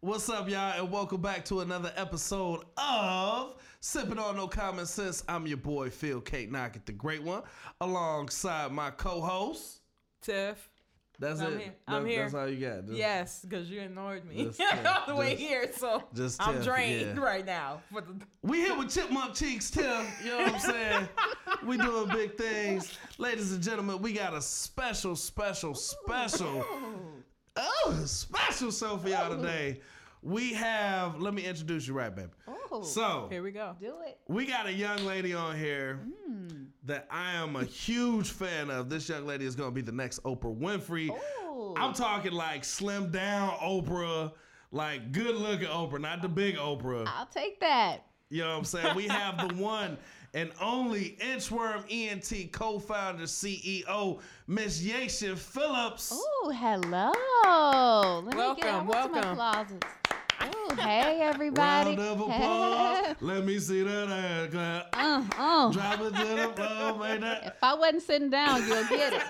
What's up, y'all, and welcome back to another episode of Sipping on No Common Sense. I'm your boy Phil Kate Knockett, the great one, alongside my co-host. Tiff. That's I'm it. here. I'm That- here. That's all you got. Just- Yes, because you ignored me Just all the way here, so Just I'm Tiff, drained yeah. right now. The, We here with Chipmunk Cheeks, Tim. You know what I'm saying? we doing big things. Ladies and gentlemen, we got a special, special, special, oh, special show for y'all today. We have, let me introduce you right, baby. Oh, So, here we go. do it. we got a young lady on here hmm. that I am a huge fan of. This young lady is going to be the next Oprah Winfrey. Oh, I'm talking like slim down Oprah, like good looking Oprah, not the big Oprah. I'll take that. You know what I'm saying? We have the one and only Inchworm ENT co-founder CEO, Miss Yasha Phillips. Oh, hello. Let me get Welcome, what's in welcome. my closet. Oh, hey everybody. Round of applause. Let me see that ass clap. uh, uh. Drop it to the floor, make that. If I wasn't sitting down, you'll get it.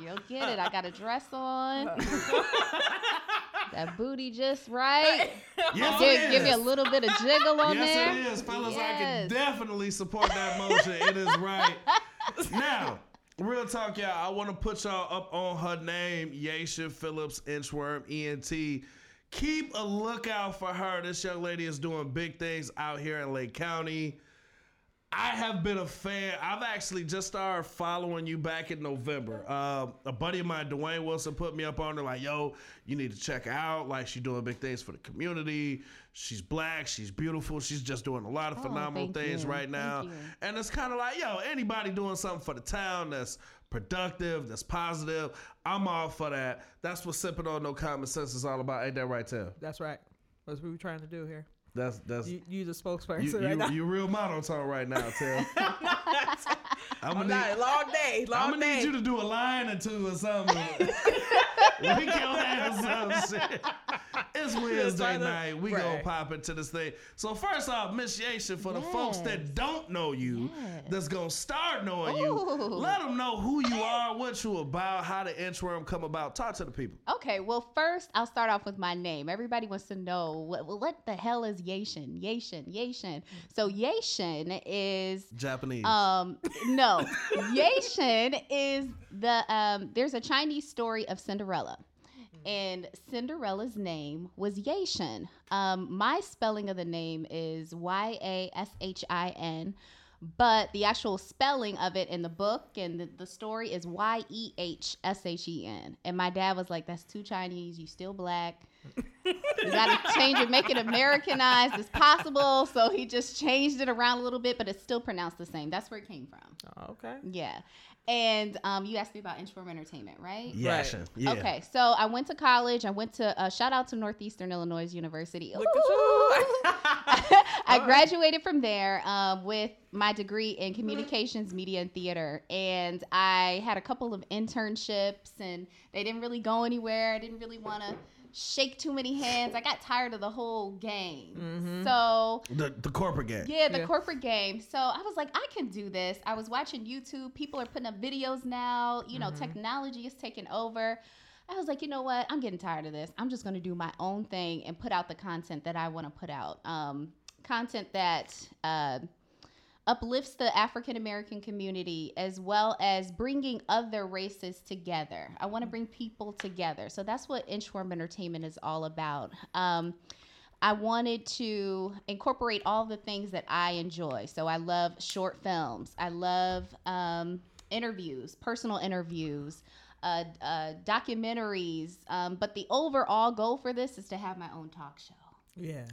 You'll get it. I got a dress on. that booty just right. Yes, Give, it give you a little bit of jiggle on Yes, there. it is, fellas. I can definitely support that motion. it is right. Now, real talk, y'all. I want to put y'all up on her name, Yasha Phillips Inchworm ENT. Keep a lookout for her. This young lady is doing big things out here in Lake County. I have been a fan. I've actually just started following you back in November. Uh, a buddy of mine, Dwayne Wilson, put me up on her like, "Yo, you need to check out. Like, she's doing big things for the community. She's black. She's beautiful. She's just doing a lot of Oh, phenomenal thank things you. right now. And it's kind of like, yo, anybody doing something for the town that's productive, that's positive. I'm all for that. That's what sipping on no common sense is all about. Ain't that right, Tim? That's right. That's what we're trying to do here. That's that's You, you the spokesperson you, right you, now. you real monotone right now, Tim. I'm I'm gonna not. need, Long day. Long I'm gonna day. need you to do a line or two or something. Wake your ass up, shit. It's Wednesday night. We gonna pop into this thing. So first off, Miss Yasha, for the folks that don't know you, Yes. that's gonna start knowing you, let them know who you are, what you about, how the inchworm come about. Talk to the people. Okay, well, first I'll start off with my name. Everybody wants to know what, what the hell is Yashin? Yashin, Yashin. So Yashin is Japanese. um no, Yashin is the um. There's a Chinese story of Cinderella, and Cinderella's name was Yashin. Um, my spelling of the name is Y A S H I N. But the actual spelling of it in the book and the, the story is Y E H S H E N. And my dad was like, That's too Chinese. You still black. You gotta change it, make it Americanized as possible. So he just changed it around a little bit, but it's still pronounced the same. That's where it came from. Oh, okay. Yeah. And um, you asked me about Inchworm Entertainment, right? Yashin. Yeah. Okay, so I went to college. I went to uh, shout out to Northeastern Illinois University. Look at you. I All right. graduated from there um, with my degree in communications, media, and theater. And I had a couple of internships, and they didn't really go anywhere. I didn't really want to shake too many hands. I got tired of the whole game. Mhm. So The the corporate game. yeah, the Yeah. corporate game. So I was like, I can do this. I was watching YouTube. People are putting up videos now. You know, Mhm. technology is taking over. I was like, you know what? I'm getting tired of this. I'm just going to do my own thing and put out the content that I want to put out. Um, content that uh, uplifts the African American community as well as bringing other races together. I want to bring people together. So that's what Inchworm Entertainment is all about. Um, I wanted to incorporate all the things that I enjoy. So I love short films. I love um, interviews, personal interviews, uh, uh, documentaries. Um, but the overall goal for this is to have my own talk show. Yeah.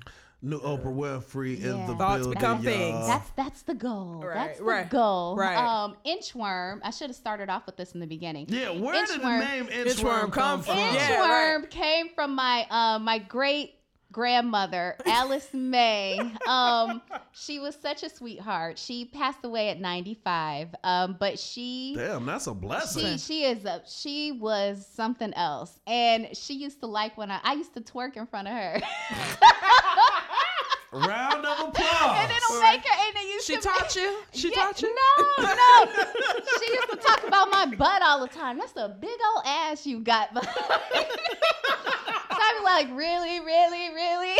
New Oprah Winfrey in the Thoughts building. become y'all. things. That's that's the goal. Right, that's the right, goal. right. Um, inchworm. I should have started off with this in the beginning. yeah, where did the name Inchworm, Inchworm come come from? from? Inchworm Yeah, came from my uh, my great grandmother Alice May. Um, she was such a sweetheart. She passed away at 95. Um, but she Damn, that's a blessing. she she is a she was something else, and she used to like when I I used to twerk in front of her, Round of applause. and it'll make her. And it used She to taught you? She Yeah, taught you? No, no. she used to talk about my butt all the time. That's a big old ass you got. so I'd be like, really, really, really.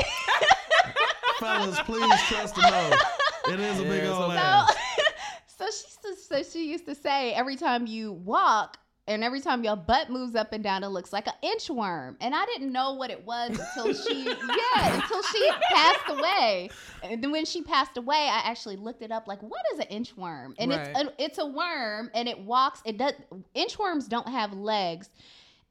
fellas, please trust the nose. It is a Yeah, big old a- ass. so she used to, so she used to say every time you walk and every time your butt moves up and down, it looks like an inchworm. And I didn't know what it was until she, yeah, until she passed away. And then when she passed away, I actually looked it up. Like, what is an inchworm? And it's a, it's a worm, and it walks. It does. Inchworms don't have legs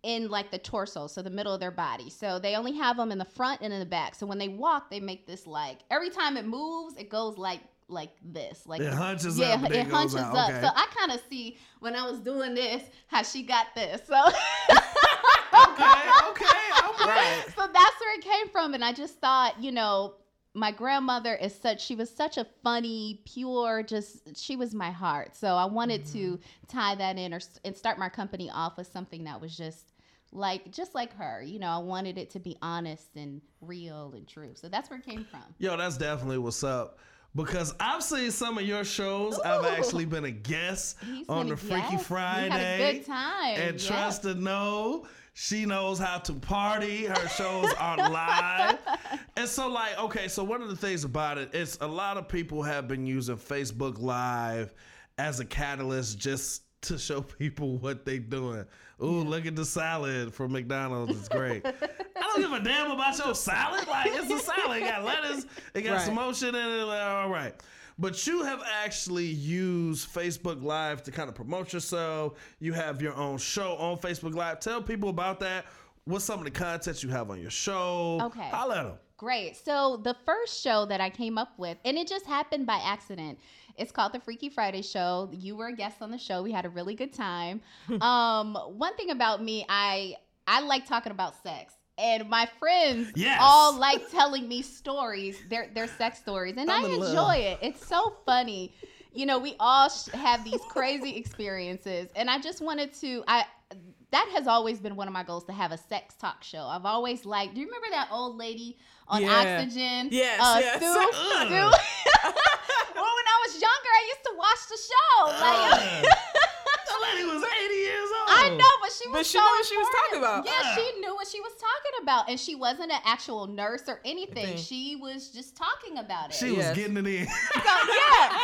in like the torso, so the middle of their body. So they only have them in the front and in the back. So when they walk, they make this like every time it moves, it goes like like this, like It hunches yeah, up and then it hunches out. up. Okay. So I kind of see when I was doing this how she got this. So okay, okay, so that's where it came from, and I just thought, you know. My grandmother is such she was such a funny, pure, just she was my heart. So I wanted to mm-hmm. tie that in or and start my company off with something that was just like just like her. You know, I wanted it to be honest and real and true. So that's where it came from. Yo, that's definitely what's up. Because I've seen some of your shows. I've actually been a guest He's on the Freaky guest. Friday. We had a good time. And yes. trust to know she knows how to party. Her shows are live. And so, like, okay, so one of the things about it is a lot of people have been using Facebook Live as a catalyst just to show people what they doing. Ooh, look at the salad from McDonald's. It's great. I don't give a damn about your salad. Like, it's a salad. It got lettuce, it got some Right. motion in it. All right. But you have actually used Facebook Live to kind of promote yourself. You have your own show on Facebook Live. Tell people about that. What's some of the content you have on your show? Okay. Holla at them. Great. So the first show that I came up with, and it just happened by accident. It's called the Freaky Friday Show. You were a guest on the show. We had a really good time. um, one thing about me, I I like talking about sex. And my friends Yes. all like telling me stories, their their sex stories, and I'm I enjoy love. it. It's so funny. You know, we all sh- have these crazy experiences, and I just wanted to. I that has always been one of my goals to have a sex talk show. I've always liked. Do you remember that old lady on Yeah. Oxygen? Yes, uh, yes. Sue? Sue? well, when I was younger, I used to watch the show. Like, Ugh. that lady was 80 years old. I know, but she was so knew what she was talking important. about. Yeah, she knew what she was talking about, and she wasn't an actual nurse or anything. She was just talking about it. She was Yes. getting it in. So, yeah.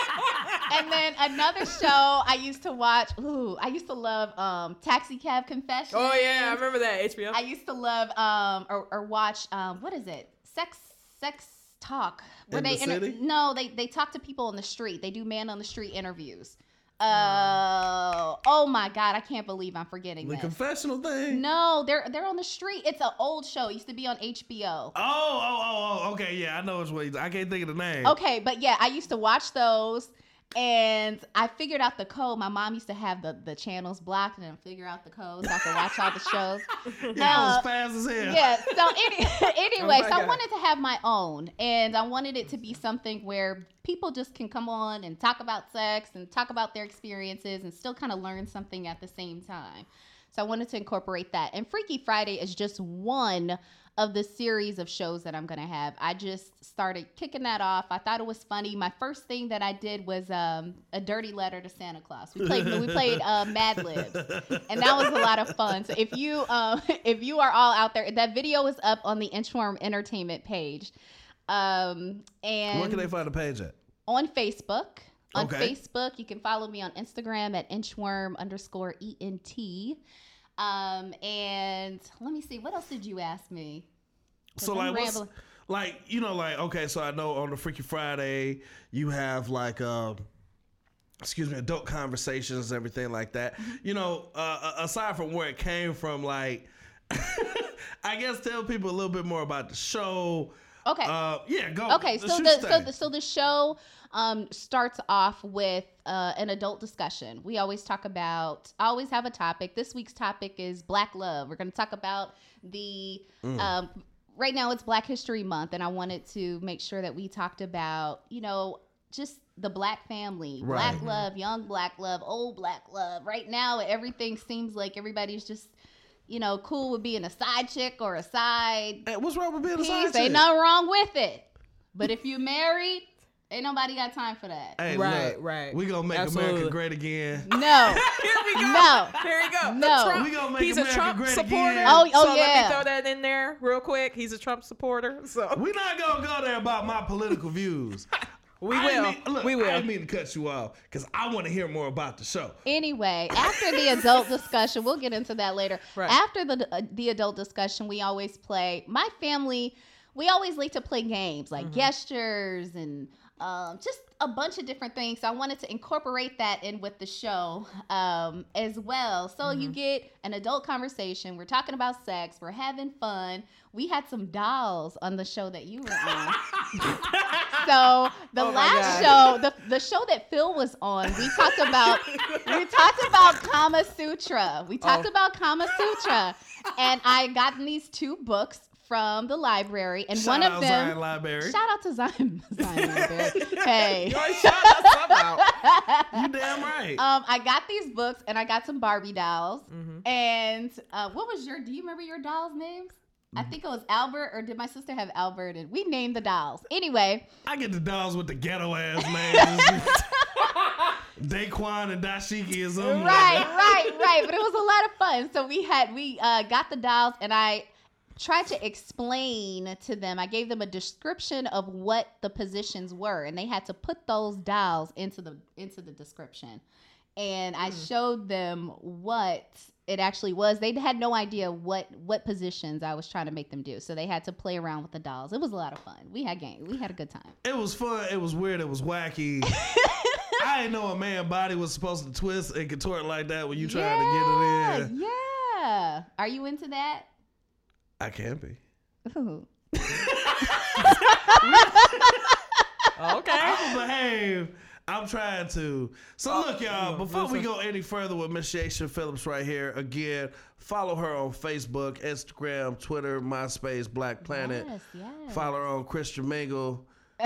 and then another show I used to watch. Ooh, I used to love um, Taxi Cab Confessions. Oh yeah, I remember that HBO. I used to love um or, or watch um what is it? Sex sex talk. In the city? no, they they talk to people on the street. They do man on the street interviews. Uh, oh my god, I can't believe I'm forgetting the this. confessional thing. no, they're they're on the street. It's an old show. It used to be on HBO. Oh, oh, oh, oh, okay, yeah, I know it's way. I can't think of the name. Okay, but yeah, I used to watch those and I figured out the code. My mom used to have the, the channels blocked and then figure out the code so I could watch all the shows. Yeah, I Uh, was fast as hell. yeah. So any, anyway, my so I God. wanted to have my own, and I wanted it to be something where people just can come on and talk about sex and talk about their experiences and still kind of learn something at the same time. So I wanted to incorporate that. And Freaky Friday is just one of the series of shows that I'm going to have. I just started kicking that off. I thought it was funny. My first thing that I did was um, a dirty letter to Santa Claus. We played we played uh, Mad Libs and that was a lot of fun. So if you um, if you are all out there, that video is up on the Inchworm Entertainment page, um, and Where can they find the page at? on Facebook. On Okay. Facebook, you can follow me on Instagram at inchworm underscore ent. Um, and let me see, what else did you ask me? So I'm like, what's, like you know, like okay, so I know on the Freaky Friday you have like, uh, excuse me, adult conversations, and everything like that. Mm-hmm. You know, uh, aside from where it came from, like, I guess tell people a little bit more about the show. Okay. Uh, yeah, go. Okay, so the, so the so the show um, starts off with uh, an adult discussion. We always talk about. Always have a topic. This week's topic is Black love. We're going to talk about the. Mm. Um, right now, it's Black History Month, and I wanted to make sure that we talked about, you know, just the black family, black love, young black love, old black love. Right now, everything seems like everybody's just. You know, cool with being a side chick or a side Hey, what's wrong with being a side chick? Ain't nothing wrong with it. But if you married, Ain't nobody got time for that. Hey, Right, look, right. We gonna make Absolutely. America great again. No. Here we go. No. Here we go. No. Trump- We gonna make he's America a Trump great supporter. again. Oh, oh, so yeah. let me throw that in there real quick. He's a Trump supporter. So we're not gonna go there about my political views. we I will. mean- look, we I will. didn't mean to cut you off because I want to hear more about the show. Anyway, after the adult discussion, we'll get into that later. Right. After the uh, the adult discussion, we always play. My family, we always like to play games like gestures and um, just a bunch of different things. So I wanted to incorporate that in with the show um, as well. So you get an adult conversation. We're talking about sex. We're having fun. We had some dolls on the show that you were on. so the Oh last show, the the show that Phil was on, we talked about we talked about Kama Sutra. We talked Oh. about Kama Sutra, and I gotten these two books from the library, and Shout one out of them. Zion Library. Shout out to Zion. Zion library. Hey. You always shout somehow. you damn right. Um, I got these books and I got some Barbie dolls. Mhm. And uh, what was your? Do you remember your dolls' names? I think it was Albert, or did my sister have Albert? And we named the dolls. Anyway, I get the dolls with the ghetto ass names. Daquan and Dashiki is them. right, right, right. But it was a lot of fun. So we had we uh, got the dolls, and I tried to explain to them. I gave them a description of what the positions were, and they had to put those dolls into the into the description. And I hmm. showed them what it actually was. They had no idea what what positions I was trying to make them do. So they had to play around with the dolls. It was a lot of fun. We had games. We had a good time. It was fun. It was weird. It was wacky. I didn't know a man body was supposed to twist and contort like that when you trying to get it in. Yeah. Are you into that? I can be. Ooh. Oh, okay. I'm gonna behave. I'm trying to. So Oh, look, y'all. Before we go any further with Miss Yaisha Phillips right here, again, follow her on Facebook, Instagram, Twitter, MySpace, Black Planet. Yes, yes. Follow her on Christian Mingle.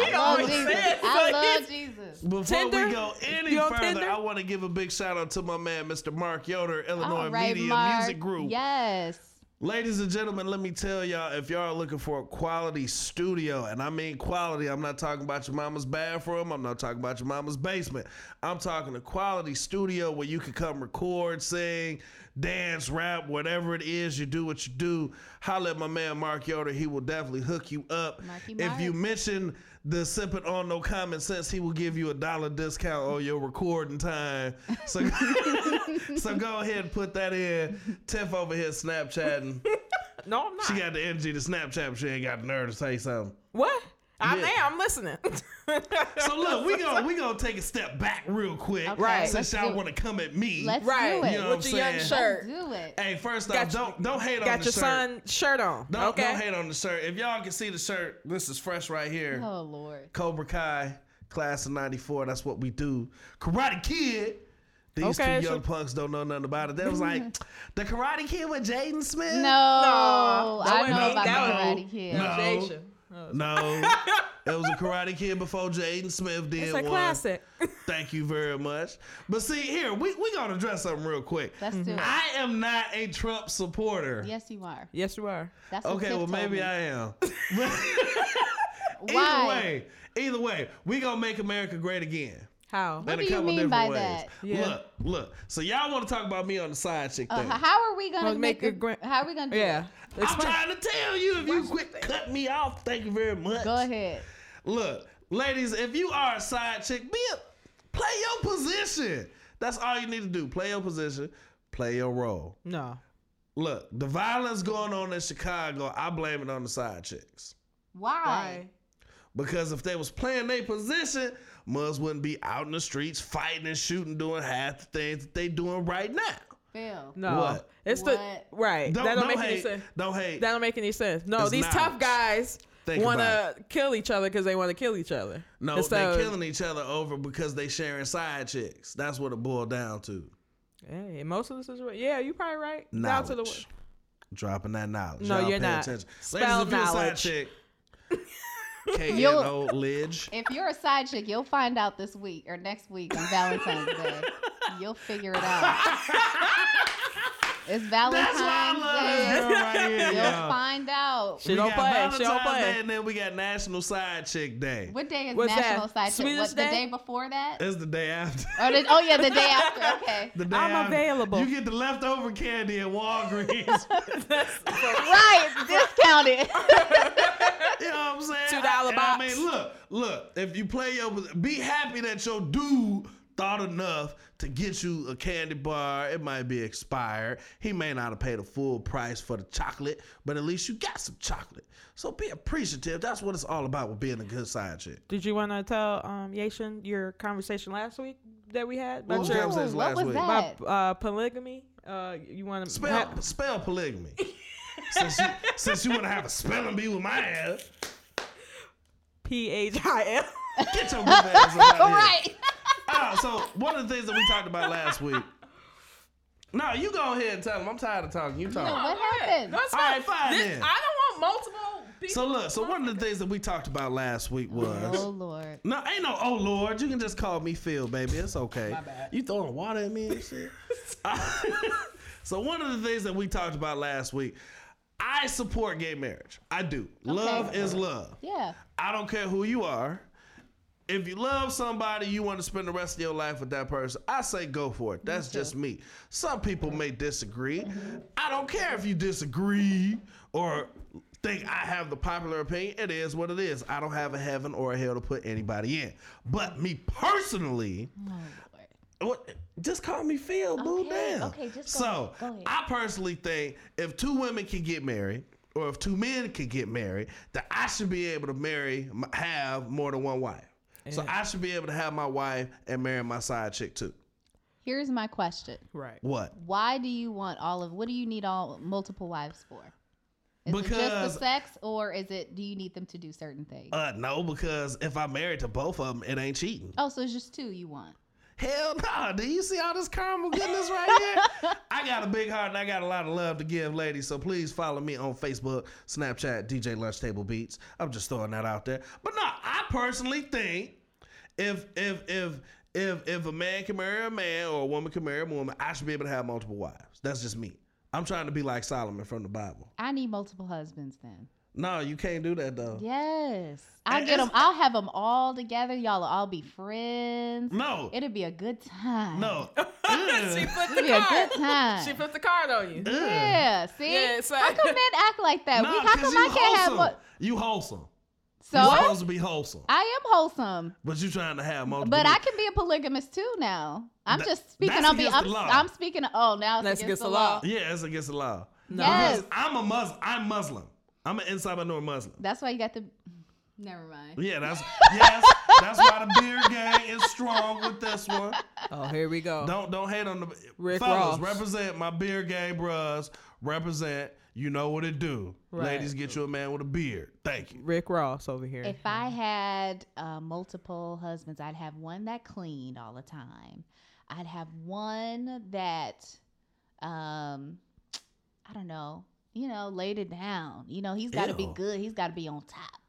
I love always Jesus. says I like love this. Jesus. Before Tinder? we go any You on further, Tinder? I want to give a big shout out to my man, Mr. Mark Yoder, Illinois All right, Media Mark. Music Group. Yes. Ladies and gentlemen, let me tell y'all if y'all are looking for a quality studio, and I mean quality, I'm not talking about your mama's bathroom, I'm not talking about your mama's basement. I'm talking a quality studio where you can come record, sing, dance, rap, whatever it is, you do what you do. Holla at my man Mark Yoder, he will definitely hook you up. Marky if Mark. you mention the sipping on no common sense, he will give you a dollar discount on your recording time. So, so go ahead and put that in. Tiff over here Snapchatting. No, I'm not. She got the energy to Snapchat, but she ain't got the nerve to say something. what? I'm Yeah. there. I'm listening. So look, we gonna we gonna take a step back real quick, Okay, Right. Since let's y'all want to come at me, Let's right. do it. You know what With I'm your young saying? shirt. Let's do it. hey, first Got off, your- don't don't hate on the shirt. Got your shirt. son shirt on. Don't, okay. don't hate on the shirt. If y'all can see the shirt, this is fresh right here. Oh Lord. Cobra Kai, class of '94. That's what we do. Karate Kid. These Okay, two so- young punks don't know nothing about it. They was like, the Karate Kid with Jaden Smith. No, No, I wasn't know about the That Karate Kid. No. Jason. Oh, No, it was a Karate Kid before Jaden Smith did It's a one. classic. Thank you very much. But see, here we we gonna address something real quick. Let's do it. I am not a Trump supporter. Yes, you are. yes, you are. That's what Okay, Tiff well told maybe me. I am. Why? Either way, either way, we gonna make America great again. How? What in do a you couple mean different by ways. that? Yeah. Look, look. So y'all want to talk about me on the side chick Uh, thing? how are we gonna Well, make, make a, a gra- How are we gonna do Yeah. I'm trying to tell you. If you quit cut me off, thank you very much. Go ahead. Look, ladies, if you are a side chick, be a, play your position. That's all you need to do. Play your position. Play your role. No. Look, the violence going on in Chicago, I blame it on the side chicks. Why? Why? Because if they was playing their position, Muzz wouldn't be out in the streets fighting and shooting, doing half the things that they doing right now. Phil. No. What? It's What? the right. Don't, that don't, don't make any hate. sense. Don't hate. That don't make any sense. No, It's these not. tough guys Think want about to kill each other because they want to kill each other. no, And so- they killing each other over because they sharing side chicks. That's what it boiled down to. Hey, most of the situation. Yeah, you probably right. Down to the Knowledge. Dropping that knowledge. No, Y'all you're pay not. Attention. Spell Ladies, if you're a side knowledge. chick, K N Lidge. If you're a side chick, you'll find out this week or next week on Valentine's Day. You'll figure it out. It's Valentine's That's why I love this girl right here, You'll y'all. find out. She we don't got play. Valentine's She don't play. Day, and then we got National Side Chick Day. What day is What's National that? Side Chick? Swedish What the Day? day before that? It's the day after. Oh, the, oh yeah, the day after. Okay. The day I'm after. available. You get the leftover candy at Walgreens. right, discounted. you know what I'm saying? $2 And I mean, look, look. If you play your, be happy that your dude thought enough to get you a candy bar. It might be expired. He may not have paid a full price for the chocolate, but at least you got some chocolate. So be appreciative. That's what it's all about with being a good side chick. Did you want to tell um Yashin your conversation last week that we had What about was your the what was week? that? about uh, polygamy? Uh, you want to Spell, spell polygamy. since you, since you want to have a spelling bee with my ass, P H I M. get your good ass out of here. right. Ah, so one of the things that we talked about last week. No, you go ahead and tell them. I'm tired of talking. You talk. No, what happened? That's All right, fine This- then. I don't want multiple people. So look, so one of the things that we talked about last week was. Oh Lord. no, ain't no oh Lord. You can just call me Phil, baby. It's okay. My bad. You throwing water at me and shit. so one of the things that we talked about last week, I support gay marriage. I do. Love is love. Yeah. I don't care who you are. If you love somebody, you want to spend the rest of your life with that person, I say go for it. That's just me. Some people may disagree. Mm-hmm. I don't care if you disagree or think I have the popular opinion. It is what it is. I don't have a heaven or a hell to put anybody in. But me personally, Oh. What? Just call me Phil, boo Okay, down. okay, just go so ahead, go ahead. I personally think if two women can get married, or if two men can get married, that I should be able to marry, have more than one wife. So I should be able to have my wife and marry my side chick too. Here's my question. right. What? Why do you want all of? What do you need all multiple wives for? Is it just Because- the sex, or is it? Do you need them to do certain things? Uh, no, because if I'm married to both of them, it ain't cheating. oh, so it's just two you want. Hell no. Do you see all this caramel goodness right here? I got a big heart and I got a lot of love to give, ladies. So please follow me on Facebook, Snapchat, DJ Lunch Table Beats. I'm just throwing that out there. But no, I personally think if if if if if a man can marry a man or a woman can marry a woman, I should be able to have multiple wives. That's just me. I'm trying to be like Solomon from the Bible. I need multiple husbands then. No, you can't do that though. Yes, I'll And get them. I'll have them all together. Y'all will all be friends. No. It'll be a good time. No. she Ugh. flipped It'll the be a card. good time. She flipped the card on you. yeah. See. Yeah, so- how come men act like that? Nah, we, how 'cause come you I can't have wholesome. what? You wholesome. So You're supposed to be wholesome. I am wholesome. But you're trying to have multiple. But I can be a polygamist too now. I'm That- just speaking on be I'm. I'm speaking oh now it's That's against, against the the law. law. Yeah, it's against the law. Yes. I'm a Muslim. I'm Muslim. I'm an inside Nor Muslim. That's why you got the never mind. Yeah, that's yes. That's why the beer gang is strong with this one. Oh, here we go. Don't don't hate on the Rick fellas. Ross. Represent my beer gang, bros. Represent. You know what it do. Right. Ladies, get you a man with a beard. Thank you. Rick Ross over here. If I had uh, multiple husbands, I'd have one that cleaned all the time. I'd have one that, um, I don't know, you know, laid it down. You know, he's got to be good. He's got to be on top.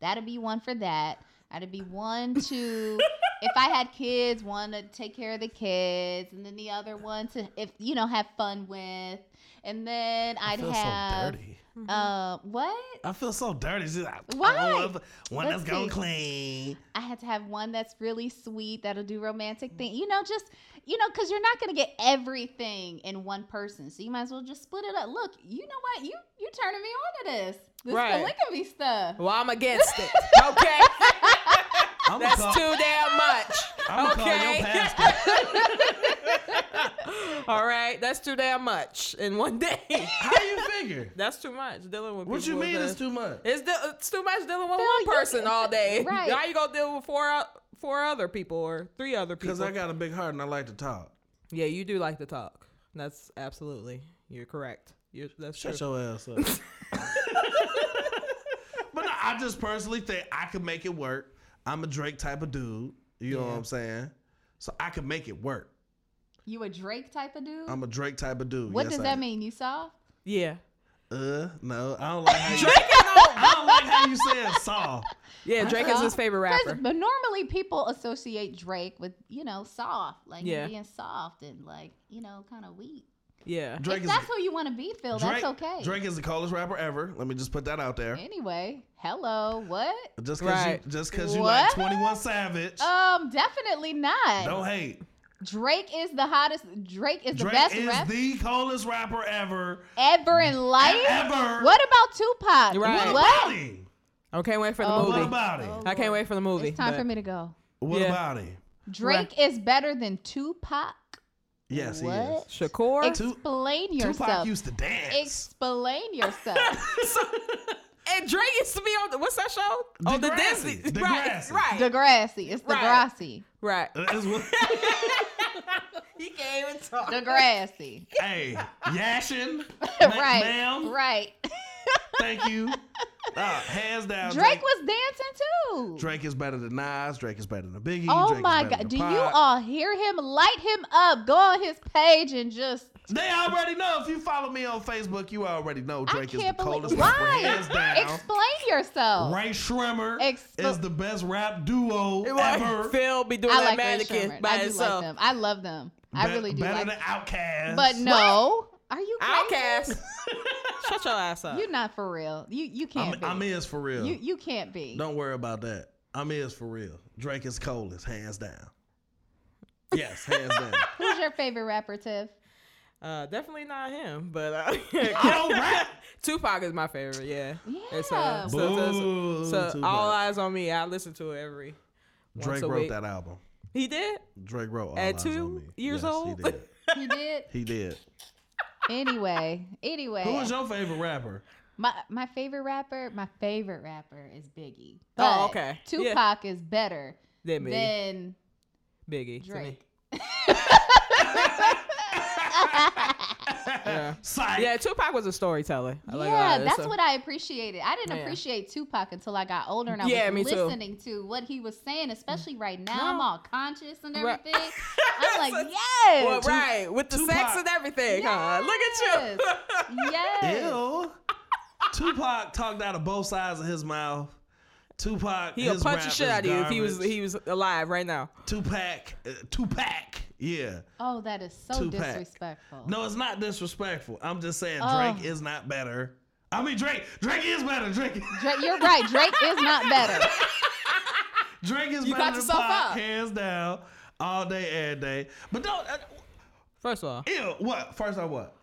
That'd be one for that. That'd be one to, if I had kids, one to take care of the kids, and then the other one to, if you know, have fun with. And then I I'd feel have, so dirty. uh, what? I feel so dirty. It's just like, I Why? want One Let's that's gonna clean. I had to have one that's really sweet that'll do romantic things. You know, just you know, because you're not gonna get everything in one person, so you might as well just split it up. Look, you know what? You you turning me on to this this Right. polygamy stuff. well, I'm against it. Okay. I'm That's call, too damn much. I'm gonna okay. call your pastor. All right. That's too damn much in one day. How you figure? That's too much dealing with. What you mean with it's too much? It's, de- it's too much dealing with Phil, one person all day. Right. How you gonna deal with four o- four other people or three other people? Because I got a big heart and I like to talk. yeah, you do like to talk. That's absolutely. You're correct. You're, that's Shut true. your ass up. but no, I just personally think I could make it work. I'm a Drake type of dude. You know what I'm saying? So I can make it work. You a Drake type of dude? I'm a Drake type of dude. what Yes, does I that am. mean? You soft? Yeah. Uh, no, I don't like how you. I don't like how you say it soft. Yeah, Drake is his favorite rapper. But normally people associate Drake with you know soft, like Yeah. being soft and like you know kind of weak. Yeah. Drake if is that's who you want to be, Phil, Drake, that's okay. Drake is the coldest rapper ever. Let me just put that out there. Anyway, hello, what? Just cause Right. you just cause you like Twenty One Savage. Um, definitely not. don't hate. Drake is the hottest. Drake is the best rapper. Drake is rapper the coldest rapper ever. ever in life. Ever. What about Tupac? Right. What What? about him? I can't wait for the Oh, movie. What about him? Oh, I can't wait for the movie. It's time but- for me to go. What Yeah. about him? Drake is better than Tupac. Yes, What? he is. Shakur. Tu- Explain Tupac yourself. Tupac used to dance. Explain yourself. and Drake used to be on the, what's that show? Oh, the Degrassi. Disney. Degrassi. Right. Right. Degrassi. It's Right. Degrassi. right. That's what- He can't even talk. Degrassi. hey, Yashin. ma- right. Ma'am. Right. Thank you. Uh, hands down. Drake was dancing too. Drake is better than Nas. Drake is better than Biggie. Oh Drake my God. than Do you all hear him? Light him up. Go on his page and just. They already know. If you follow me on Facebook, you already know Drake is the believe. coldest rapper, Why? hands down. Explain yourself. Rae Sremmurd Expo- is the best rap duo ever. Phil be doing I that like Ray mannequin Sherman. by I do himself. like them. I love them. I Be- really do Better like than Outkast. But no. Are you crazy? Outkast. Shut your ass up. You're not for real. You you can't I'm, be. I'm is for real. You you can't be. Don't worry about that. I'm is for real. Drake is coldest, hands down. Yes, hands down. Who's your favorite rapper, Tiff? Uh, definitely not him, but uh, I don't rap. Tupac is my favorite. Yeah. Yeah. It's, uh, so, so, so, so all eyes on me. I listen to it every. once Drake a wrote week. that album. He did. Drake wrote all At Eyes two on Me. years Yes, old? He did. He did. He did. Anyway, anyway. Who is your favorite rapper? my my favorite rapper? My favorite rapper is Biggie. Oh, But okay. Yeah. Tupac is better Then me, than Biggie. to me. Drake. Yeah. Psych. Yeah, Tupac was a storyteller. I like yeah, that. that's So- what I appreciated. I didn't Yeah. appreciate Tupac until I got older and I Yeah, was me too. listening to what he was saying, especially right now. I'm all conscious and Right. everything. I'm like, yes, Well, right with the sex and everything. Huh? Look at you. yes. Ew. Tupac talked out of both sides of his mouth. Tupac, He'll punch the shit out of you if he was he was alive right now. Tupac, uh, Tupac, yeah. Oh, that is so Tupac. disrespectful. No, it's not disrespectful. I'm just saying Oh. Drake is not better. I mean Drake, Drake is better. Drake, Drake, you're right. Drake is not better. Drake is You better got than yourself Pac, up. hands down, all day, and day. But don't, uh, First of all, ew, what? First off, what?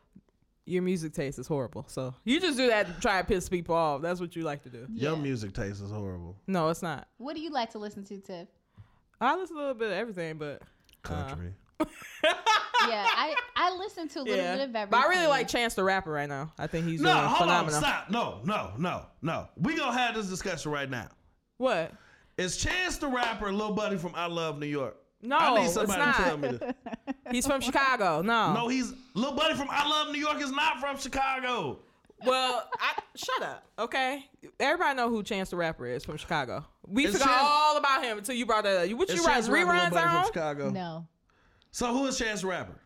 your music taste is horrible. So you just do that to try to piss people off. That's what you like to do. Your music taste is horrible. No, it's not. What do you like to listen to, Tiff? I listen to a little bit of everything, but uh, Country. Yeah, I I listen to a little yeah. bit of everything. But I really like Chance the Rapper right now. I think he's no, doing hold phenomenal. on, stop. No, no, no, no. We gonna have this discussion right now. What? Is Chance the Rapper, little buddy from I Love New York? No, I need it's somebody not. to tell me this. He's from Chicago. No. No, he's little buddy from I Love New York is not from Chicago. Well, I, shut up, okay? Everybody know who Chance the Rapper is from Chicago. We Is forgot Chance- all about him until you brought that up. What you write Chance the Rapper little reruns buddy from on? Chicago? No, So who is Chance the Rapper?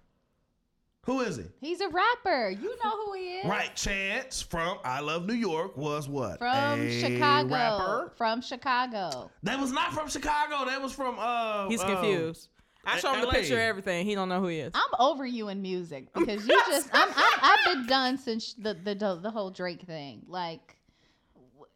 Who is he? he's a rapper. You know who he is. Right, Chance from I Love New York was what? From A Chicago. Rapper? From Chicago. That was not from Chicago. That was from uh. He's uh, confused. I show him the LA. picture of everything. He don't know who he is. I'm over you in music because you just I'm, I'm I've been done since the the the, the whole Drake thing. Like,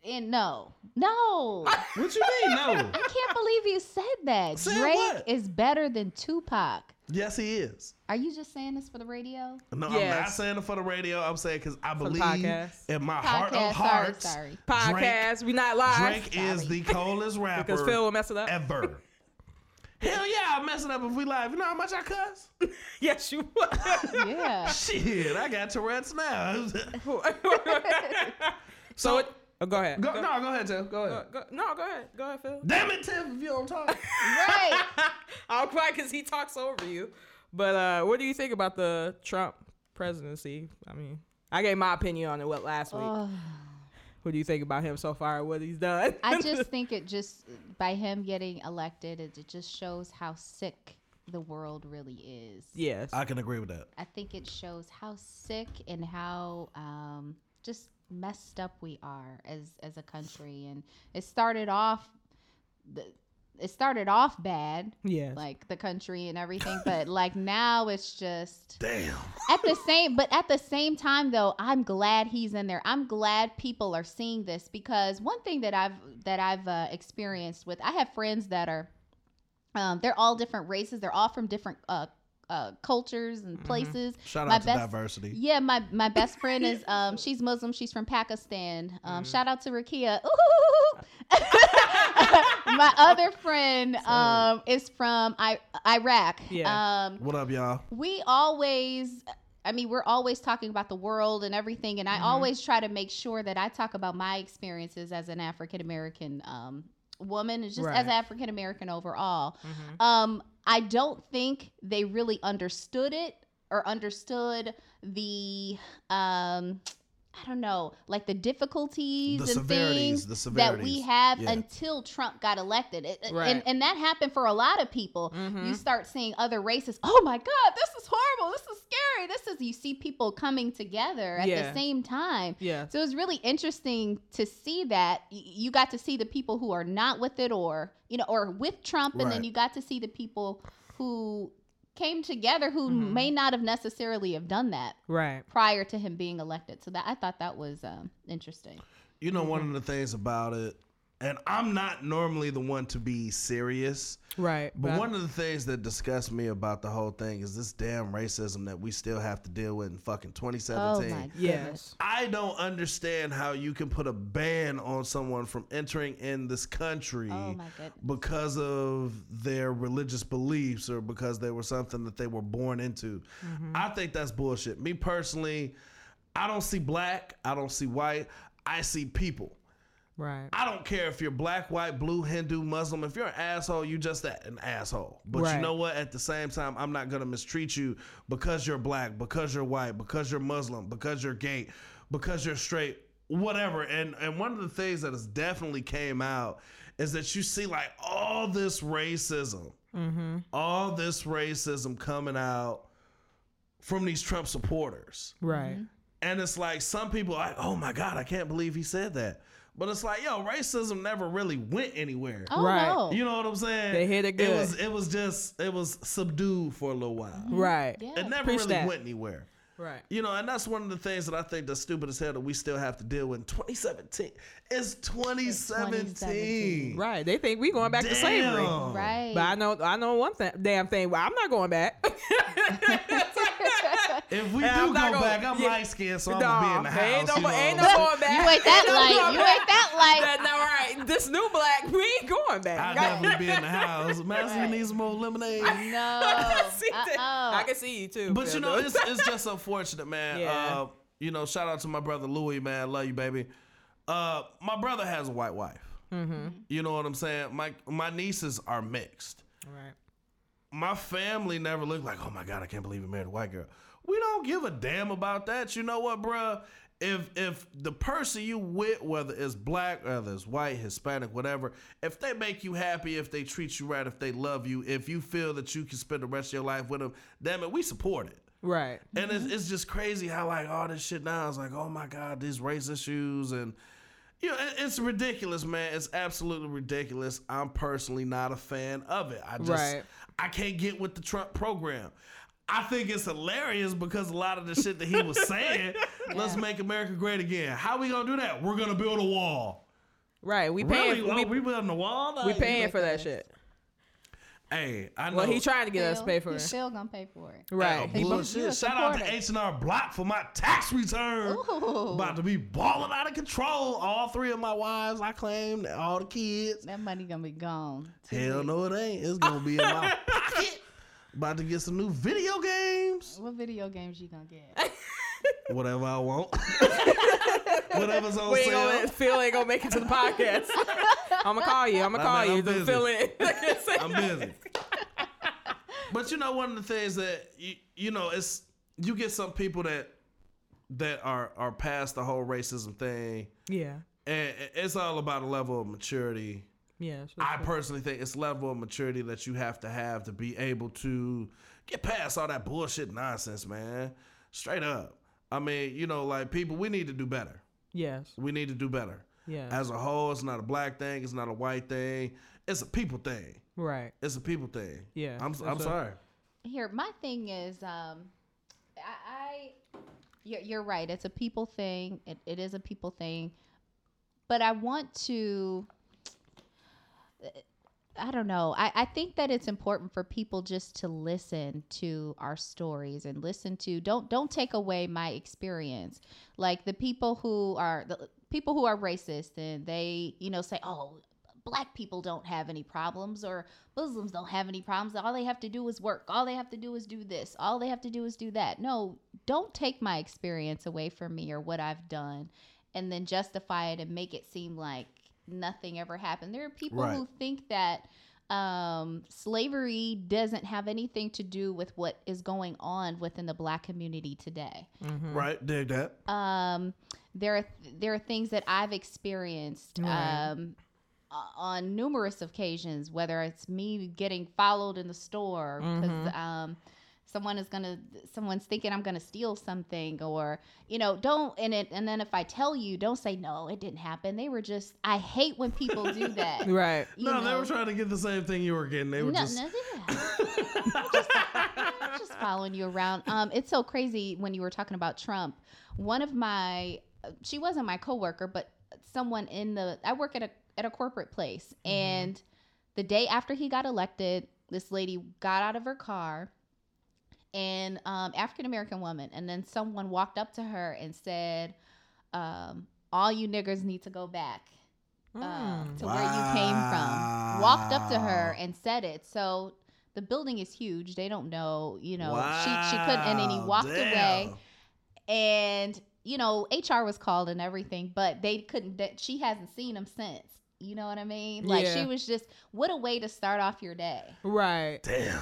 and no, no, I What you mean? No. I can't believe you said that. Said Drake what? is better than Tupac. Yes, he is. Are you just saying this for the radio? No, I'm not saying it for the radio. I'm saying because I the believe podcast. in my heart of Podcast. Sorry, hearts, sorry. Podcast. we not live Drake is the coldest rapper because Phil will mess it up. ever. Hell yeah, I'll mess it up if we live. You know how much I cuss? yes, you would. Yeah. Shit, I got Tourette's now. so it, oh, go ahead. go, no, go ahead, Tim. Go Go- ahead. go- no, go ahead. Go ahead, Phil. Damn it, Tim, if you don't talk. right. I'll cry because he talks over you. But uh, what do you think about the Trump presidency? I mean, I gave my opinion on it what last week. Ugh. What do you think about him so far? What he's done? I just think it just by him getting elected, it, it just shows how sick the world really is. yes. I can agree with that. I think it shows how sick and how um, just messed up we are as as a country. And it started off the it started off bad, yeah, like the country and everything, but like now it's just Damn. at the same but at the same time though i'm glad he's in there i'm glad people are seeing this because one thing that i've that i've uh, experienced with i have friends that are um, they're all different races they're all from different uh, uh, cultures and places Shout My out to best- diversity. yeah my my best friend is um she's muslim she's from pakistan um Mm. shout out to rakia my other friend um is from I- iraq Yeah. um What up, y'all? we always i mean we're always talking about the world and everything and i Mm-hmm. always try to make sure that i talk about my experiences as an african american um, woman and just as african american overall Mhm. um, i don't think they really understood it or understood the um, I don't know, like the difficulties The and severities, things the that we have Yeah. until Trump got elected. It- Right. And and that happened for a lot of people. Mhm. You start seeing other races. Oh my God, this is horrible. This is scary. This is you see people coming together at Yeah. the same time. Yeah. So it was really interesting to see that you got to see the people who are not with it or you know or with Trump and then you got to see the people who came together who Mhm. may not have necessarily have done that Right. prior to him being elected. So that I thought that was um, interesting. You know, one Mm-hmm. of the things about it, and I'm not normally the one to be serious, Right. but one of the things that disgusts me about the whole thing is this damn racism that we still have to deal with in fucking 2017. Oh 2017. my goodness. Yes. I don't understand how you can put a ban on someone from entering in this country Oh my goodness. because of their religious beliefs or because they were something that they were born into. Mm-hmm. I think that's bullshit. Me personally, I don't see black, I don't see white, I see people. Right. I don't care if you're black, white, blue, Hindu, Muslim. If you're an asshole, you just an asshole. But you know what? At the same time, I'm not gonna mistreat you because you're black, because you're white, because you're Muslim, because you're gay, because you're straight, whatever. And and one of the things that has definitely came out is that you see like all this racism, Mm-hmm. all this racism coming out from these Trump supporters. Right. And it's like some people are like, oh my God, I can't believe he said that. But it's like, yo, racism never really went anywhere. Oh Right. no. You know what I'm saying? They hit it good. It was it was just it was subdued for a little while. Mm-hmm. Right. yeah. It never Preach really that. went anywhere. Right. You know, and that's one of the things that I think the stupid as hell that we still have to deal with in 2017. It's 2017. 2017. Right. They think we going back to slavery. Right. But I know I know one thing, damn thing. Well, I'm not going back. If we And do go not gonna- back, I'm yeah. light skinned, so I'm Nah, gonna be in the house. ain't no, you know ain't no I'm going back. you ain't that Ain't no light. going You back. ain't that light. That, no, right. This new black, we ain't going back. I'll definitely be in the house. Master, Right. you need some more lemonade. no. I, see that. I can see you too. But you know, it's, it's just unfortunate, man. Yeah. Uh, you know, shout out to my brother Louis, man. Love you, baby. Uh, my brother has a white wife. mm-hmm. You know what I'm saying? My my nieces are mixed. Right. My family never looked like, oh my god, I can't believe he married a white girl. We don't give a damn about that. You know what, bruh? If if the person you with, whether it's black, whether it's white, Hispanic, whatever, if they make you happy, if they treat you right, if they love you, if you feel that you can spend the rest of your life with them, damn it, we support it. Right. And it's, mm-hmm. it's just crazy how like all this shit now is like, oh my god, these race issues and you know, it's ridiculous, man. It's absolutely ridiculous. I'm personally not a fan of it. I just Right. I can't get with the Trump program. I think it's hilarious because a lot of the shit that he was saying, let's make America great again. How we gonna do that? We're gonna build a wall. Right. We paying. really? We, oh, we building a wall? we Like, paying for that shit. Hey, I know. Well, he tried to get us Still- to pay for he's it. still gonna pay for it. Right. Oh, He- bullshit. you're a Shout out to supporter. H and R Block for my tax return. Ooh. About to be balling out of control. All three of my wives, I claim, all the kids. That money gonna be gone. Hell late. no, it ain't. It's gonna be in my pocket. About to get some new video games. What video games you gonna get? Whatever I want. Whatever's on We ain't sale. gonna, Phil ain't gonna make it to the podcast. I'm gonna call you. I'm gonna I call mean, you I'm busy. fill in. I'm busy. But you know, one of the things that you, you know, it's you get some people that that are are past the whole racism thing, yeah. and it's all about a level of maturity. Yes. I personally think it's level of maturity that you have to have to be able to get past all that bullshit nonsense, man. Straight up. I mean, you know, like people, we need to do better. Yes. We need to do better. Yeah. As a whole, it's not a black thing. It's not a white thing. It's a people thing. right. It's a people thing. Yeah, I'm. I'm what- sorry. Here, my thing is, um, I, I you're, you're right. It's a people thing. It, it is a people thing, but I want to. I don't know. I, I think that it's important for people just to listen to our stories and listen to don't don't take away my experience. Like the people who are the people who are racist and they, you know, say, "Oh, black people don't have any problems or Muslims don't have any problems. All they have to do is work. All they have to do is do this. All they have to do is do that." No, don't take my experience away from me or what I've done and then justify it and make it seem like nothing ever happened. There are people Right. who think that um, slavery doesn't have anything to do with what is going on within the black community today. Mm-hmm. Right. Dig that. Um, there are there are things that I've experienced Right. um, on numerous occasions, whether it's me getting followed in the store because Mhm. um, someone is gonna someone's thinking I'm gonna steal something, or you know, don't and it and then if I tell you, don't say no, it didn't happen. They were just I hate when people do that. Right. you no, they were trying to get the same thing you were getting. They were no, just. no, yeah. just, just following you around. Um, it's so crazy when you were talking about Trump. One of my, she wasn't my coworker, but someone in the. I work at a at a corporate place, and the day after he got elected, this lady got out of her car, and um, African American woman, and then someone walked up to her and said, um, "All you niggers need to go back." uh, Mm. to where you came from. Walked up to her and said it. So the building is huge. They don't know, you know. She she couldn't, and then he Wow, walked away, and you know HR was called and everything, but they couldn't. That she hasn't seen him since. You know what I mean? Like Yeah. she was just what a way to start off your day. Right. Damn.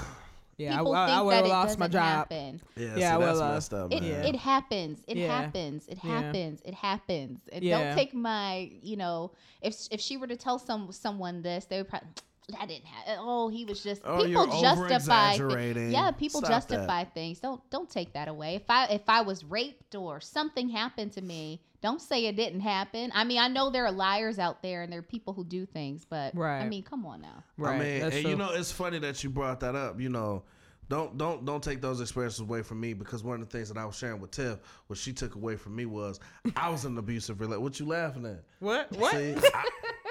Yeah. People I, I, think would that have it lost my job. happen. Yeah. Yeah, see, that's well, uh, messed up, It man. it happens. It Yeah. happens. It happens. It happens. And Yeah. don't take my, you know, if if she were to tell some someone this, they would probably that didn't happen. Uh, oh, he was just Oh, people justify. thi- yeah, people Stop that. justify things. Don't don't take that away. If I if I was raped or something happened to me, don't say it didn't happen. I mean, I know there are liars out there and there are people who do things, but right. I mean, come on now. Right. I mean, That's and true. you know, it's funny that you brought that up. You know, don't don't don't take those experiences away from me because one of the things that I was sharing with Tiff, what she took away from me was I was in an abusive relationship. What you laughing at? what? What? See, I,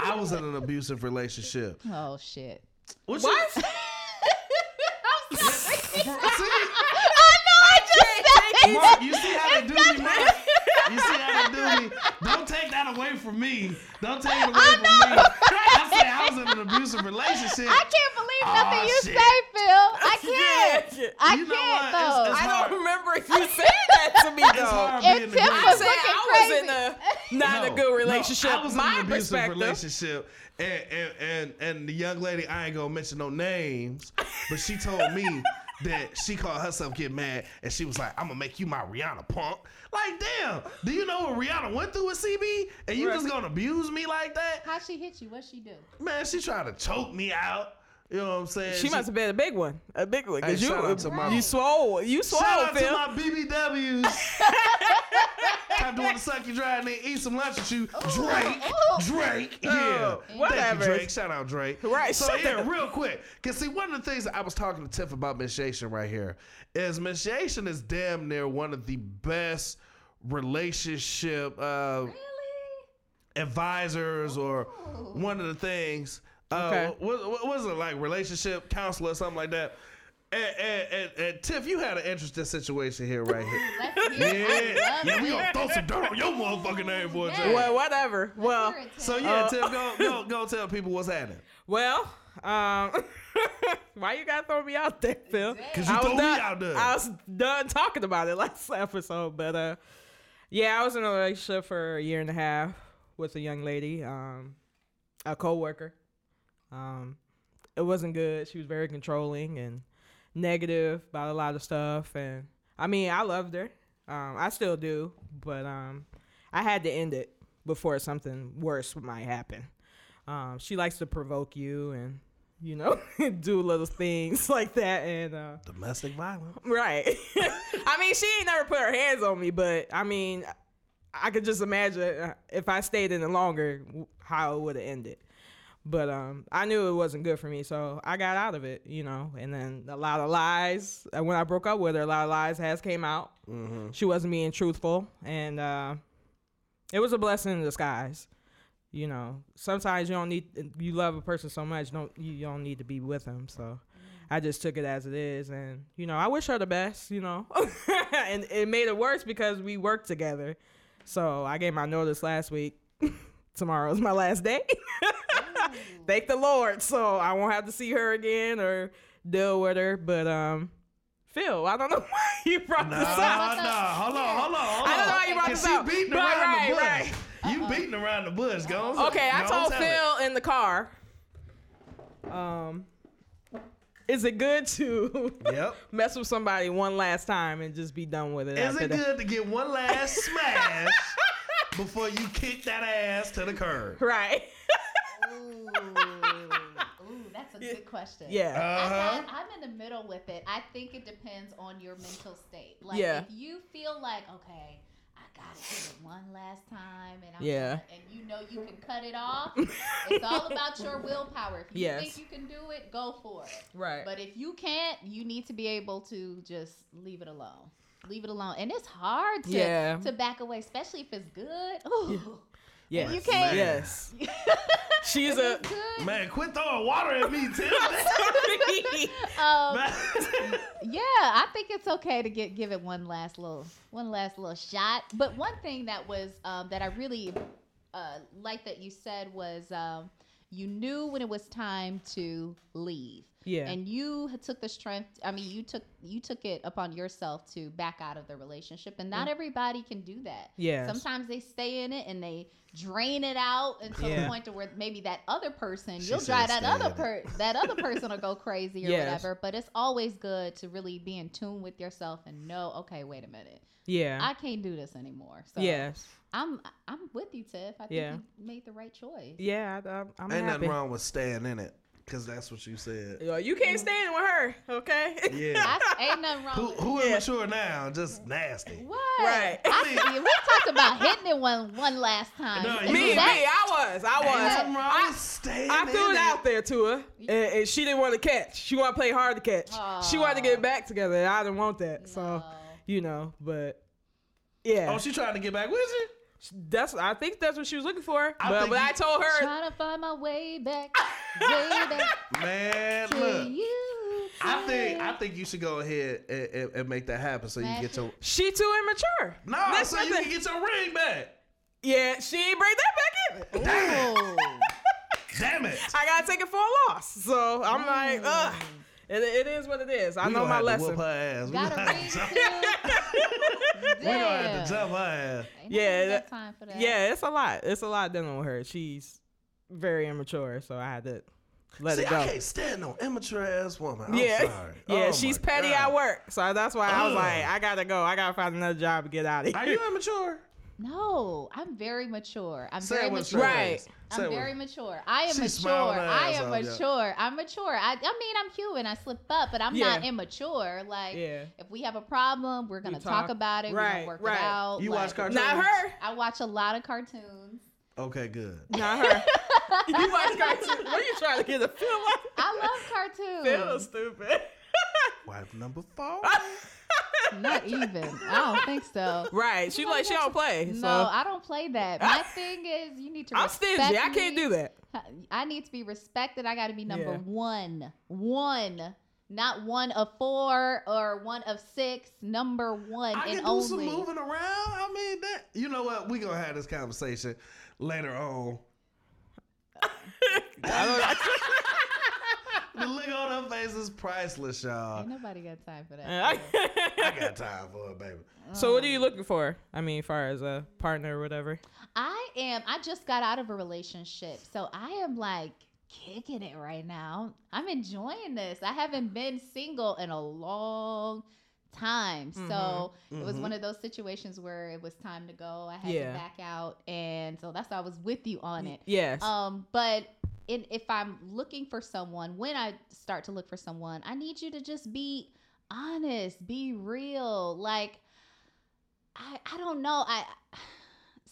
I was in an abusive relationship. Oh shit. What? What? You, I'm sorry. I know. I just said Mark, you see how they do me, Mark? You see how they do me? Don't take that away from me. Don't take it away I from know. me. I said I was in an abusive relationship. I can't believe nothing Aw, you shit. say, Phil. I can't. Yeah. I You know can't what? It's- though. it's I don't remember if you saying that to me It's though. hard If being the Tiff I was said looking I was in a not No, a good no, relationship. I was in My an abusive relationship, and, and and and the young lady, I ain't gonna mention no names, but she told me that she called herself get mad, and she was like, "I'm gonna make you my Rihanna punk." Like, damn, do you know what Rihanna went through with CB, and you Right. just gonna abuse me like that? How she hit you? What she do? Man, she tried to choke me out. You know what I'm saying? She must have been a big one, a big one, Hey, because you shout out to my- you swole, you swole, Shout out to my BBWs. Want to suck you dry and then eat some lunch with you, Drake. Drake, yeah. Oh, Thank whatever. you, Drake. Shout out Drake. Right, So shut yeah, real quick, cause see, one of the things that I was talking to Tiff about Mishation right here is Mishation is damn near one of the best relationship uh, advisors or Oh. one of the things. Uh, Okay. what, what was it like relationship counselor or something like that? And, and, and, and Tiff, you had an interesting situation here right here. Let's hear Yeah, it. Yeah, we it. gonna throw some dirt on your motherfucking name, boy. Yeah. Jay. Well, whatever. Let's Well, it, So yeah, Uh, Tiff, go go go tell people what's happening. well. Um, why you gotta throw me out there, Phil? 'Cause you I was throw me done, out there. I was done talking about it last episode, but uh, yeah, I was in a relationship for a year and a half with a young lady, um, a coworker. Um, it wasn't good. She was very controlling and negative about a lot of stuff, and I mean, I loved her. Um, I still do, but um, I had to end it before something worse might happen. Um, she likes to provoke you and you know do little things like that, and uh, Domestic violence. Right. I mean, she ain't never put her hands on me, but I mean, I could just imagine uh, if I stayed in it longer, how it would have ended. But um, I knew it wasn't good for me, so I got out of it, you know. And then a lot of lies. uh, When I broke up with her, a lot of lies has came out. She wasn't being truthful, and uh, it was a blessing in disguise. You know, sometimes you don't need you love a person so much, don't you don't need to be with them. So I just took it as it is, and you know, I wish her the best. You know, and it made it worse because we worked together. So I gave my notice last week. Tomorrow's my last day. Thank the Lord. So I won't have to see her again or deal with her. But um, Phil, I don't know why you brought Nah, this up. nah, hold on, hold on, hold on. I don't know how you brought this up. beating around right, the bush. right. You beating around the bush. Go on. Okay, I told tell it. Phil in the car. Um, is it good to Yep. mess with somebody one last time and just be done with it? Is it that? good to get one last smash before you kick that ass to the curb? Right. Ooh, Ooh, that's a good question. Yeah. I'm, Uh-huh. not, I'm in the middle with it. I think it depends on your mental state. Like Yeah. if you feel like, okay, I gotta give it one last time, and I'm Yeah. gonna- and you know you can cut it off. it's all about your willpower. If you Yes. think you can do it, go for it. Right. But if you can't, you need to be able to just leave it alone. Leave it alone, and it's hard to Yeah. to back away, especially if it's good. Ooh. Yes. You can't- Yes. She's If a. Man, quit throwing water at me, Tim. Um, Man. yeah, I think it's okay to get give it one last little one last little shot. But one thing that was um, that I really uh, like that you said was um, you knew when it was time to leave. Yeah. And you took the strength. I mean, you took you took it upon yourself to back out of the relationship, and not mm. everybody can do that. Yeah. Sometimes they stay in it and they drain it out until Yeah. the point to where maybe that other person She you'll said drive that other in it. per that other person will go crazy or Yes. whatever. But it's always good to really be in tune with yourself and know, okay, wait a minute, yeah. I can't do this anymore. So yes. I'm I'm with you, Tiff. I think Yeah. you made the right choice. Yeah. I, I'm, I'm Ain't happy. nothing wrong with staying in it, cause that's what you said. Yo, You can't stand with her, okay? Yeah. I, ain't nothing wrong. Who with who Yeah. immature now? Just nasty. What? Right. I see. We talked about hitting it one one last time. No, me, me, I was, I Ain't was. nothing wrong I, I threw it out there to her, and, and she didn't want to catch. She wanted to play hard to catch. She wanted to get back together. and I didn't want that, so you know. But yeah, Oh, she trying to get back with you? That's. I think that's what she was looking for. I but think but I told her, Trying to find my way back, way back Man, look. you. I think I think you should go ahead and, and, and make that happen so you can get your she too immature. no, That's so not you the- can get your ring back. Yeah, she ain't bring that back in. Ooh. Damn it! I gotta take it for a loss. So I'm like, mm. ugh. It, it is what it is. I We know my lesson. Whoop her ass. We Got gonna a have ring to jump- too. we gonna have to jump her ass. Ain't Yeah, nobody got that- time for that. Yeah, it's a lot. It's a lot dealing with her. She's very immature, so I had to let See, it go. I can't stand no immature ass woman. I'm yeah, sorry. yeah, Oh, she's petty God. at work, so that's why I was Ugh. like, I gotta go. I gotta find another job and get out of here. Are you immature? No, I'm very mature. I'm Say very mature. straight Right. I'm it very with- mature. I am She mature. I am off, yeah. mature. I'm mature. I, I mean, I'm human. I slip up, but I'm not immature. Like, Yeah. if we have a problem, we're gonna talk, talk. about it. We're Right, gonna work right. it out. You like, watch cartoons? Not her. I watch a lot of cartoons. Okay, good. Not her. you watch cartoons. What are you trying to get a feel like? I love cartoons. Feel stupid. Wife number four. Not even. I don't think so. right. She like she don't play. So No, I don't play that. Ah! My thing is, you need to. I'm respect stingy. I can't do that. I need to be respected. I got to be number Yeah. one. One. Not one of four or one of six. Number one I and can do only. some moving around. I mean that. You know what? We gonna have this conversation later on. the look on her face is priceless, y'all. Ain't nobody got time for that. I got time for it, baby. so what are you looking for? I mean, as far as a partner or whatever. I am. I just got out of a relationship, so I am like kicking it right now. I'm enjoying this. I haven't been single in a long time, so it was Mhm. one of those situations where it was time to go. I had Yeah. to back out, and so that's why I was with you on it. Yes. Um, but if I'm looking for someone, when I start to look for someone, I need you to just be honest, be real. Like, I, I don't know. I,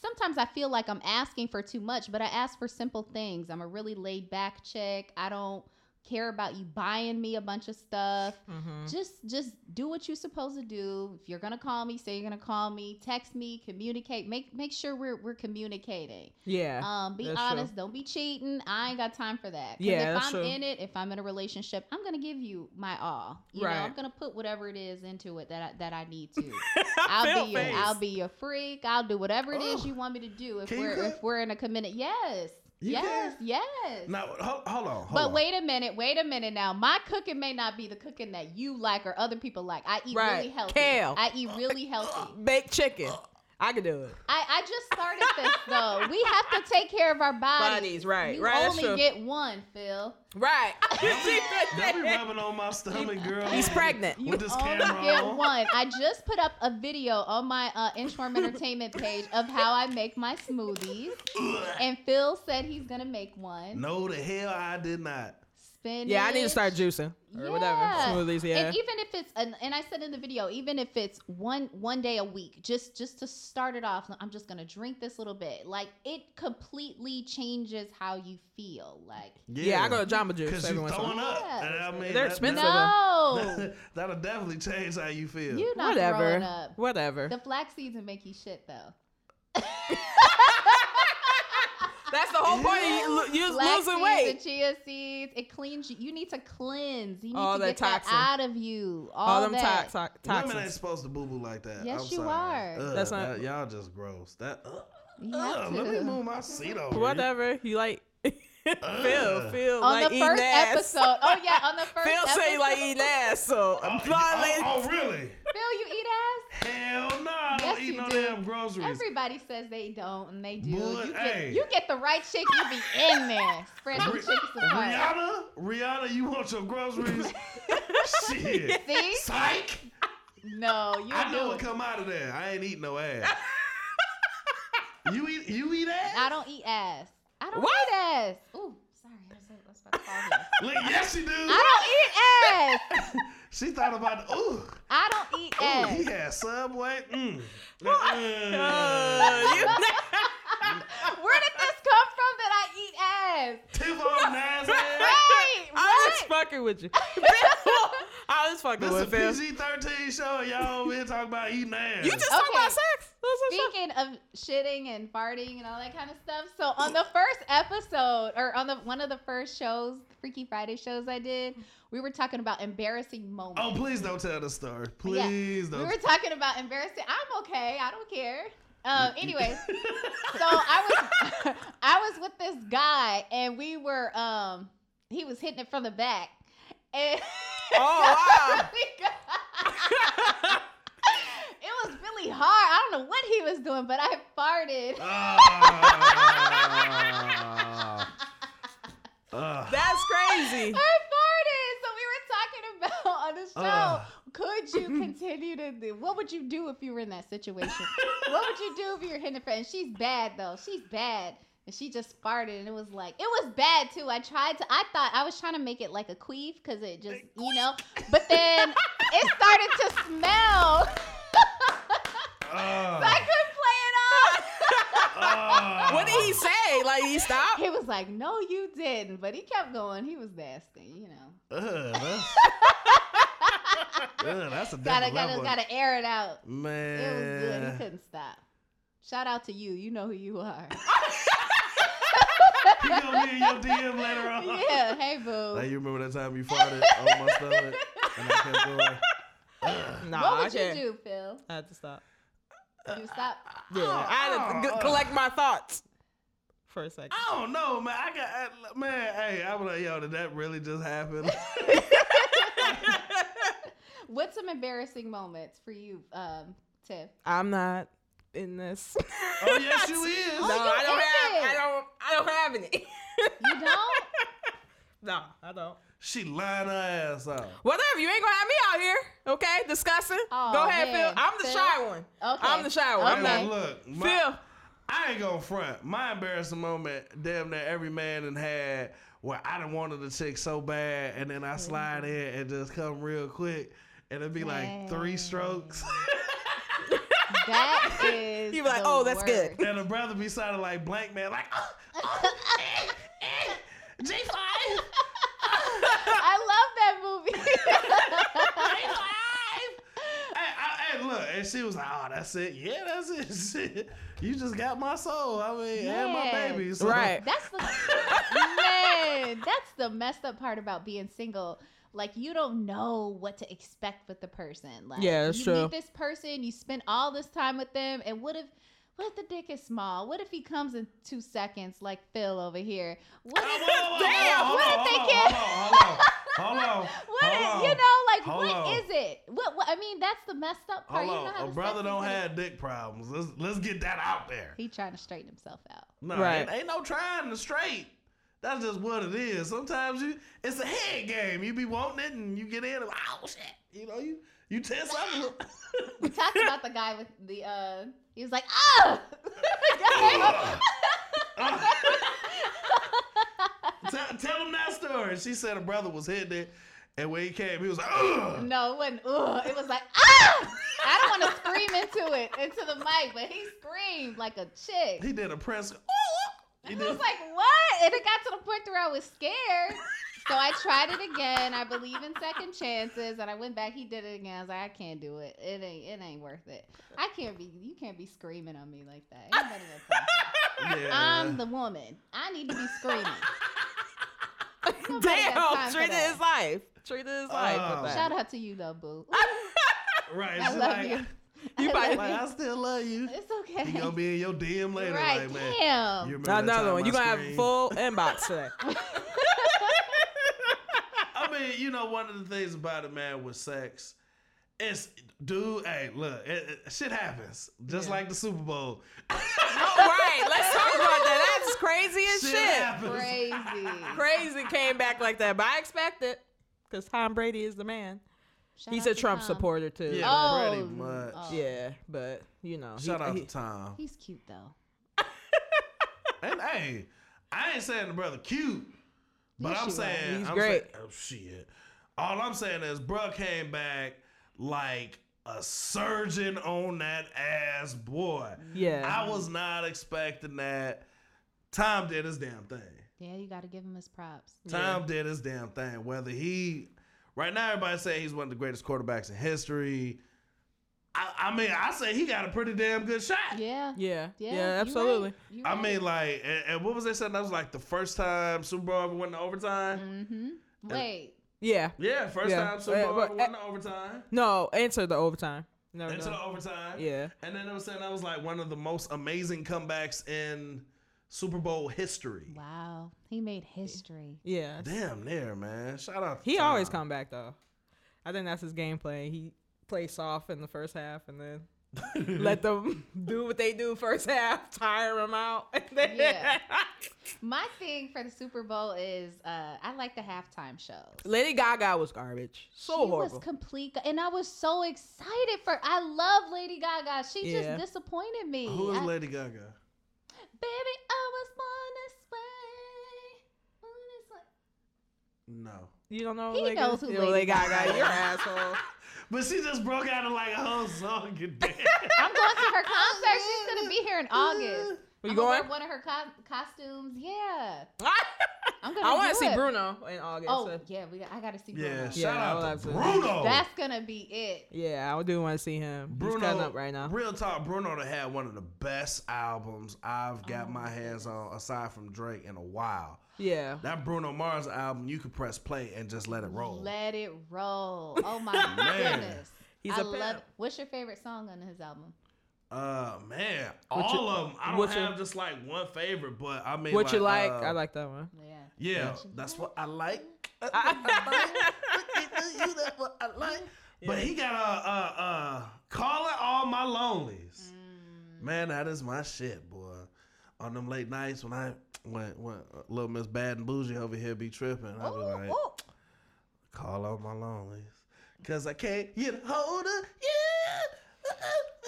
sometimes I feel like I'm asking for too much, but I ask for simple things. I'm a really laid back chick. I don't care about you buying me a bunch of stuff. Mm-hmm. Just just do what you're supposed to do. If you're gonna call me, say you're gonna call me, text me, communicate. Make make sure we're we're communicating. Yeah. Um, be honest. Don't be cheating. I ain't got time for that. Yeah, if I'm true. in it, if I'm in a relationship, I'm gonna give you my all. You know, I'm gonna put whatever it is into it that I, that I need to. I'll be your. I'll be your freak. I'll do whatever it is you want me to do if Can we're if we're in a committed. Yes. You yes. can? Yes. Now, hold, hold on. Hold But on. wait a minute, wait a minute now. My cooking may not be the cooking that you like or other people like. I eat Right. really healthy. Kale. I eat really healthy. Baked chicken. Uh, I can do it. I, I just started this though. We have to take care of our bodies. Bodies, right, You right, only get one, Phil. Right. Don't be rubbing on my stomach, girl. He's pregnant. You With this only camera get on. one. I just put up a video on my uh, Inchworm Entertainment page of how I make my smoothies, and Phil said he's gonna make one. No, the hell I did not. Spinach. Yeah, I need to start juicing or whatever. Smoothies, yeah. And even if it's and, and I said in the video, even if it's one one day a week, just just to start it off, I'm just gonna drink this little bit. Like it completely changes how you feel. Like yeah. I go to Jamba Juice Because every you once in a throwing while. up. Yeah. I mean, They're that, expensive. No, that'll definitely change how you feel. you're not throwing Whatever. up. Whatever. The flax seeds will make you shit though. That's the whole point. of You, lo- you Flax losing seeds weight. and chia seeds, it cleans you. You need to cleanse. You need All to that get that toxin. out of you. All, All them that. tox- tox- Women ain't supposed to boo boo like that. Yes, I'm you sorry. are. Ugh, That's not- that- y'all just gross. That. You uh, let me move my seat over. Whatever. You like. Phil. Phil on like the first ass. episode. Oh yeah, on the first Phil episode. say like eating ass, so Oh, I'm you- blonde oh, oh, really? Phil, you eat ass? Hell no. I don't eat no do. damn groceries. Everybody says they don't, and they do. But, you, hey. get, you get the right chick, you be in there. Spread them Ri- chicks apart. Rihanna, Rihanna, you want your groceries? Shit. See? Psych. No, you I know do. what come out of there. I ain't eating no ass. you eat you eat ass? I don't eat ass. I don't What? eat ass. Ooh, sorry, I was, I was about to fall here. Yes, she do. I don't eat ass. she thought about ooh, I don't eat ooh, ass. he had Subway. Mm. Uh, Mm. you Where did this come from that I eat ass? Tiff on Nas ass. Right, I was fucking with you. I was fucking This is a. PG thirteen show. Y'all over here talking about eating ass. You just talk Okay. about sex. That's what's up. Speaking of shitting and farting and all that kind of stuff, so on the first episode, or on the one of the first shows, Freaky Friday shows I did, we were talking about embarrassing moments. Oh, please don't tell the story. Please we don't. were talking about embarrassing. I'm okay. I don't care. Um, anyways, so I was I was with this guy and we were um he was hitting it from the back. And Oh, wow. it was really hard. I don't know what he was doing, but I farted. Ah. That's crazy. I farted. So we were talking about on the show. Ugh. could you continue to do? What would you do if you were in that situation? what would you do if you were hitting a friend? She's bad though. She's bad. And she just farted, and it was like it was bad too. I tried to. I thought I was trying to make it like a queef because it just, you know. But then it started to smell. so I couldn't play it off. Ah. What did he say? Like he stopped? he was like, "No, you didn't," but he kept going. He was nasty, you know. Ugh, that's, Ugh, that's a different Gotta gotta level. gotta air it out. Man. It was good. He couldn't stop. Shout out to you. You know who you are. He gonna be in your DM later on. yeah. Hey, boo. Like you remember that time you farted on my stomach and I kept going. Ugh. Nah, what I would you can't. do, Phil? I had to stop. You stop. Yeah, I had to Oh, g- oh. collect my thoughts for a second. I don't know, man. I got I, man. Hey, I was like, yo, did that really just happen? What's some embarrassing moments for you, um, Tiff? I'm not in this. oh yes, you is. no, oh, you I don't have. in it. I don't. I don't have any. You don't? no, I don't. She lying her ass out. Whatever. You ain't gonna have me out here, okay? Discussing. Oh, Go ahead, man. Phil. I'm the Phil? shy one. Okay. I'm the shy one. I'm not. look, my, Phil. I ain't gonna front. My embarrassing moment, damn near every man done had where I done wanted the chick so bad, and then I slide in and just come real quick, and it'd be like three strokes. That is. You be like, the "Oh, that's good." And the brother be sounding like blank man, like oh, oh, eh, eh, G five, I love that movie. G five. Hey, look, and she was like, "Oh, that's it. Yeah, that's it. You just got my soul. I mean, and my Yeah. baby. So, Right. That's the man. That's the messed up part about being single. Like you don't know what to expect with the person. Like Yeah, that's you true. meet this person, you spend all this time with them, and what if what if the dick is small? What if he comes in two seconds like Phil over here? What Whoa, if, whoa, whoa, Damn, hold what on, if they hold can't- on, hold on, hold on, what hold if, on. you know, like Hold what on. is it? What, what I mean, that's the messed up part. Hold You know on, how a the brother don't have dick problems. Let's let's get that out there. He trying to straighten himself out. No, Right. ain't, ain't no trying to straight. That's just what it is. Sometimes you, it's a head game. You be wanting it, and you get in, and oh shit, you know you you tense up. We talked about the guy with the uh he was like, ah tell, tell him that story. She said her brother was hitting it, and when he came, he was like, Ugh. No, it wasn't ugh. It was like, ah I don't want to scream into it, into the mic, but he screamed like a chick. He did a press. He I was like, what? And it got to the point where I was scared. So I tried it again. I believe in second chances, and I went back. He did it again. I was like, I can't do it. It ain't. It ain't worth it. I can't be. You can't be screaming on me like that. Ain't nobody got time for that. yeah. I'm the woman. I need to be screaming. Nobody got time Damn, for treated that. his life. Treated his life with oh. that. Shout out to you though, boo. right. I love like, you. You I probably- Like, I still love you. It's okay. He gonna be in your DM later, right? like man. Damn. You remember that Another one. I You gonna have a full inbox today. I mean, you know, one of the things about it, man, with sex, it's dude. Hey, look, it, it- shit happens, just Yeah. like the Super Bowl. All right, let's talk about that. That's crazy as Shit shit. Crazy. Crazy came back like that, but I expect it because Tom Brady is the man. Shout He's a to Trump Tom. supporter too. Yeah. Oh, pretty much. oh. Yeah, but you know, he- out he- to Tom. He's cute though. And hey, I ain't saying the brother cute, but Yes, I'm you are. saying He's I'm great. saying- oh shit. All I'm saying is, bruh came back like a surgeon on that ass, boy. yeah. I was not expecting that. Tom did his damn thing. Yeah, you got to give him his props. Tom did his damn thing. Whether he, right now, everybody say he's one of the greatest quarterbacks in history. I, I mean, I say he got a pretty damn good shot. Yeah. yeah, Yeah. yeah, absolutely. right. I right. mean, like, and, and what was they saying? That was like the first time Super Bowl ever went to overtime. Mm-hmm. Wait. Yeah. Yeah, first Yeah. time Super Bowl but- ever went to overtime. No, enter the overtime. No, Into no. the overtime. Yeah. And then they were saying that was like one of the most amazing comebacks in Super Bowl history. Wow. He made history. Yeah. Damn near, man. Shout out. To He always come back though. I think that's his gameplay. He plays soft in the first half and then let them do what they do first half, tire them out. And then Yeah. My thing for the Super Bowl is uh, I like the halftime shows. Lady Gaga was garbage. So she horrible. was complete, and I was so excited for. I love Lady Gaga. She Yeah. just disappointed me. Who is I- Lady Gaga? Baby, I was born this way. Born this way. No. you don't know He Lady, knows who Yo, Lady Lady Gaga. Gaga You're an asshole. But she just broke out in like a whole song. You. I'm going to her concert. She's gonna be here in August. Were you I'm gonna one of her co- costumes. Yeah, I I'm gonna. want to see it. Bruno in August. Oh so- yeah, we. I gotta see Bruno. Yeah, Yeah, shout I'll out have to to- Bruno. That's gonna be it. Yeah, I do want to see him. He's Bruno cutting up right now. Real talk, Bruno done had one of the best albums I've got Oh, my my hands on, aside from Drake, in a while. Yeah. That Bruno Mars album, you could press play and just let it roll. Let it roll. Oh my Man. goodness. He's I a love. What's your favorite song on his album? Uh man, What you- all of them. I don't what you- have just like one favorite, but I mean, What you like? uh, I like that one. Yeah. Yeah, What that's what I like. You that's what I like. But he got a uh, uh, calling all my lonelies. Mm. Man, that is my shit, boy. On them late nights when I when when uh, little Miss Bad and Bougie over here be tripping, I be like, ooh. call all my lonelies, cause I can't get a hold of you.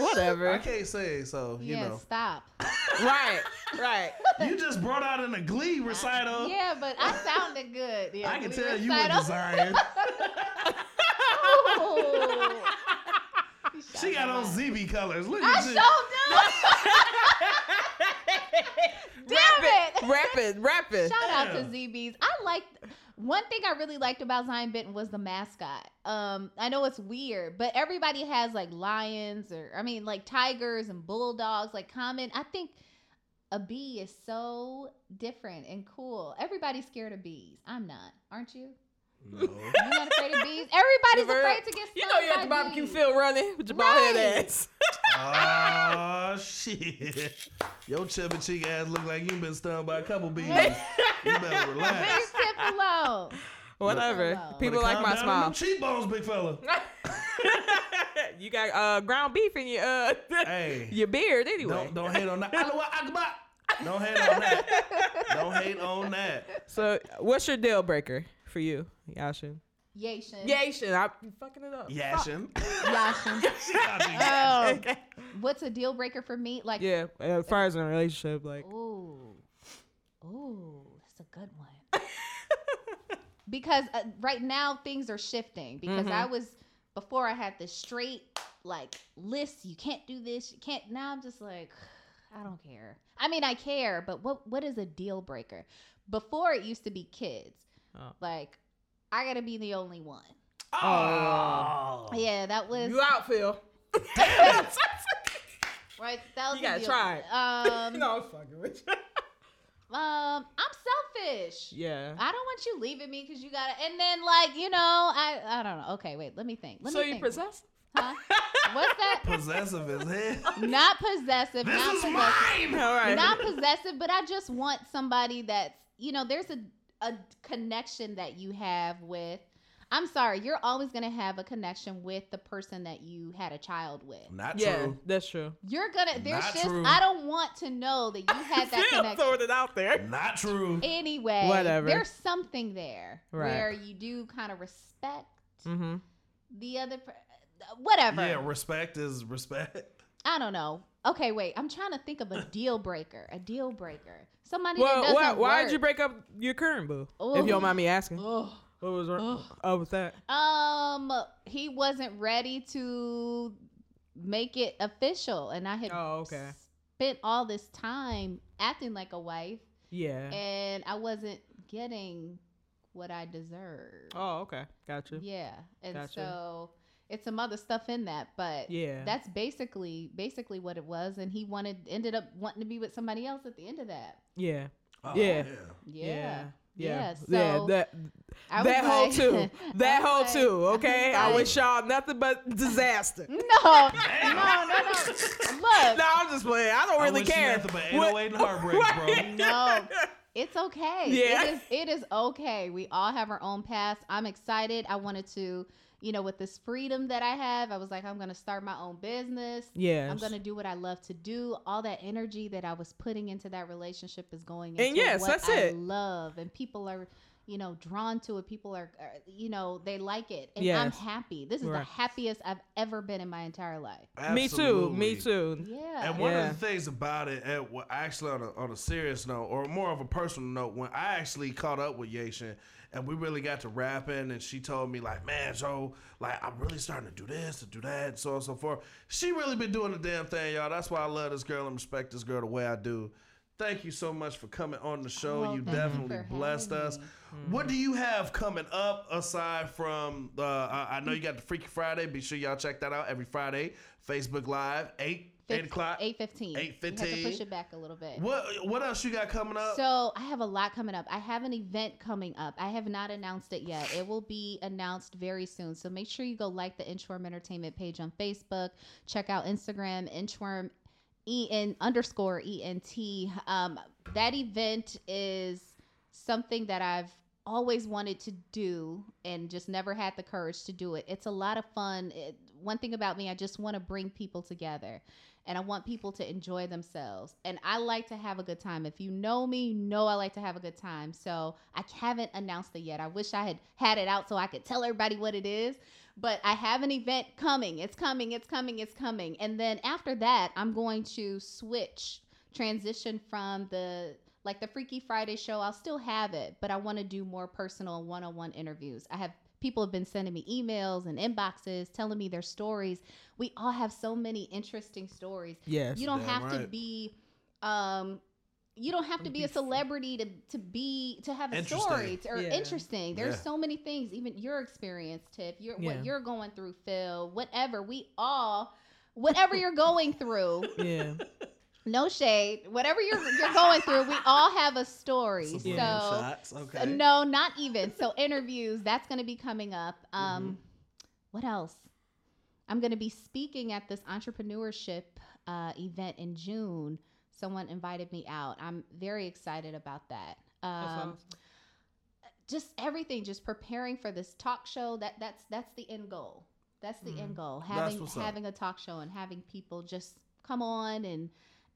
Whatever. I can't sing, so you yeah. know. Stop. right. Right. You just brought out in a Glee recital. Yeah, but I sounded good. Yeah, I can we tell you were recital. designed. Ooh. You shot She got on ZB colors. Look I at you. so do. Damn it. Rapid, rapid. Shout out to Damn. ZBs. I like one thing I really liked about Zion Benton was the mascot. Um, I know it's weird, but everybody has like lions or I mean like tigers and bulldogs. Like common, I think a bee is so different and cool. Everybody's scared of bees. I'm not. Aren't you? No. You're not afraid of bees. Everybody's Never- afraid to get stung You know you at by the barbecue bees. field running with your bald head Right. ass. Oh shit! Your chubby cheek ass look like you've been stung by a couple bees. You better relax. Tip alone. Whatever. Hello. People like my smile. them cheekbones, big fella. you got uh ground beef in your uh Hey. your beard anyway. Don't don't hate on that. Don't hate on that. Don't hate on that. So what's your deal breaker for you, Yashin? Yashin. Yashin, I'm fucking it up. Yashin. Yashin. Oh. Oh, what's a deal breaker for me? Like, Yeah, as far as in a relationship, like ooh, ooh, that's a good one. Because uh, right now things are shifting. Because Mhm. I was before I had this straight like list. You can't do this. You can't. Now I'm just like, I don't care. I mean, I care, but what what is a deal breaker? Before it used to be kids. Oh. Like, I gotta be the only one. Oh. Yeah, that was you out, Phil. right. That was You the gotta try. Um, no, I'm fucking with you. Um, I'm selfish. Yeah. I don't want you leaving me because you got to And then, like, you know, I I don't know. Okay, wait. Let me think. Let so me you think. possess? Huh? What's that? Possessive is it? Not possessive. This not is possessive. mine. All right. Not possessive, but I just want somebody that's you know. There's a a connection that you have with. I'm sorry. You're always gonna have a connection with the person that you had a child with. Not yeah, true. that's true. You're gonna. There's Not just. true. I don't want to know that you had that Phil connection. throwing it out there. Not true. anyway, Whatever. there's something there Right. where you do kind of respect Mm-hmm. the other. Whatever. Yeah, respect is respect. I don't know. Okay, wait. I'm trying to think of a deal breaker. A deal breaker. Somebody Well, that why, doesn't why work. did you break up your current boo? If you don't mind me asking. Ugh. What was wrong? Oh, with that? Um, he wasn't ready to make it official, and I had Oh, okay. spent all this time acting like a wife, Yeah. and I wasn't getting what I deserved. Oh, okay. Gotcha. Yeah, and Gotcha. so it's some other stuff in that, but Yeah. that's basically basically what it was. And he wanted ended up wanting to be with somebody else at the end of that. Yeah. Oh, Yeah. Yeah, Yeah. Yeah. Yeah. So that that whole like- too. That whole was too. Okay. I I wish y'all nothing but disaster. No, no, no, no. Look, No, I'm just playing. I don't I really wish care. nothing but What- 808 and heartbreaks, bro. No. it's okay. Yeah. It is it is okay. We all have our own past. I'm excited. I wanted to, you know, with this freedom that I have, I was like, I'm gonna start my own business. Yeah. I'm gonna do what I love to do. All that energy that I was putting into that relationship is going And into yes, what that's I it. love, and people are, you know, drawn to it. People are, are you know, they like it, and I'm happy. This is Right. the happiest I've ever been in my entire life. Me too. Me too. Yeah. And one Yeah. of the things about it, and wh- actually on a, on a serious note, or more of a personal note, when I actually caught up with Yashin and we really got to rapping, and she told me like, "Man, Joe, like I'm really starting to do this, to do that, and so on and so forth." She really been doing the damn thing, y'all. That's why I love this girl and respect this girl the way I do. Thank you so much for coming on the show. Well, you definitely blessed us. me. What do you have coming up aside from uh, I, I know you got the Freaky Friday. Be sure y'all check that out every Friday. Facebook Live, eight eight o'clock. Eight fifteen. You have to push it back a little bit. What what else you got coming up? So I have a lot coming up. I have an event coming up. I have not announced it yet. It will be announced very soon. So make sure you go like the Inchworm Entertainment page on Facebook. Check out Instagram Inchworm E N underscore E N T. Um, that event is something that I've always wanted to do and just never had the courage to do it. It's a lot of fun. It, one thing about me, I just want to bring people together and I want people to enjoy themselves. And I like to have a good time. If you know me, you know I like to have a good time. So I haven't announced it yet. I wish I had had it out so I could tell everybody what it is. But I have an event coming. It's coming. It's coming. It's coming. And then after that, I'm going to switch, transition from the like the Freaky Friday show. I'll still have it, but I want to do more personal one-on-one interviews. I have people have been sending me emails and inboxes telling me their stories. We all have so many interesting stories. Yes. You don't Damn have to be um you don't have to be a celebrity to, to be to have a story to- or Yeah. interesting. There's Yeah. so many things, even your experience, Tiff, your Yeah. what you're going through, Phil, whatever. We all whatever you're going through, yeah. No shade, whatever you're you're going through, we all have a story. Some So Okay. no, not even. So interviews, that's going to be coming up. Mm-hmm. Um, What else? I'm going to be speaking at this entrepreneurship uh, event in June. Someone invited me out. I'm very excited about that. Um, just everything, just preparing for this talk show. That that's that's the end goal. That's the end goal. Mm-hmm. Having what's up. having a talk show and having people just come on and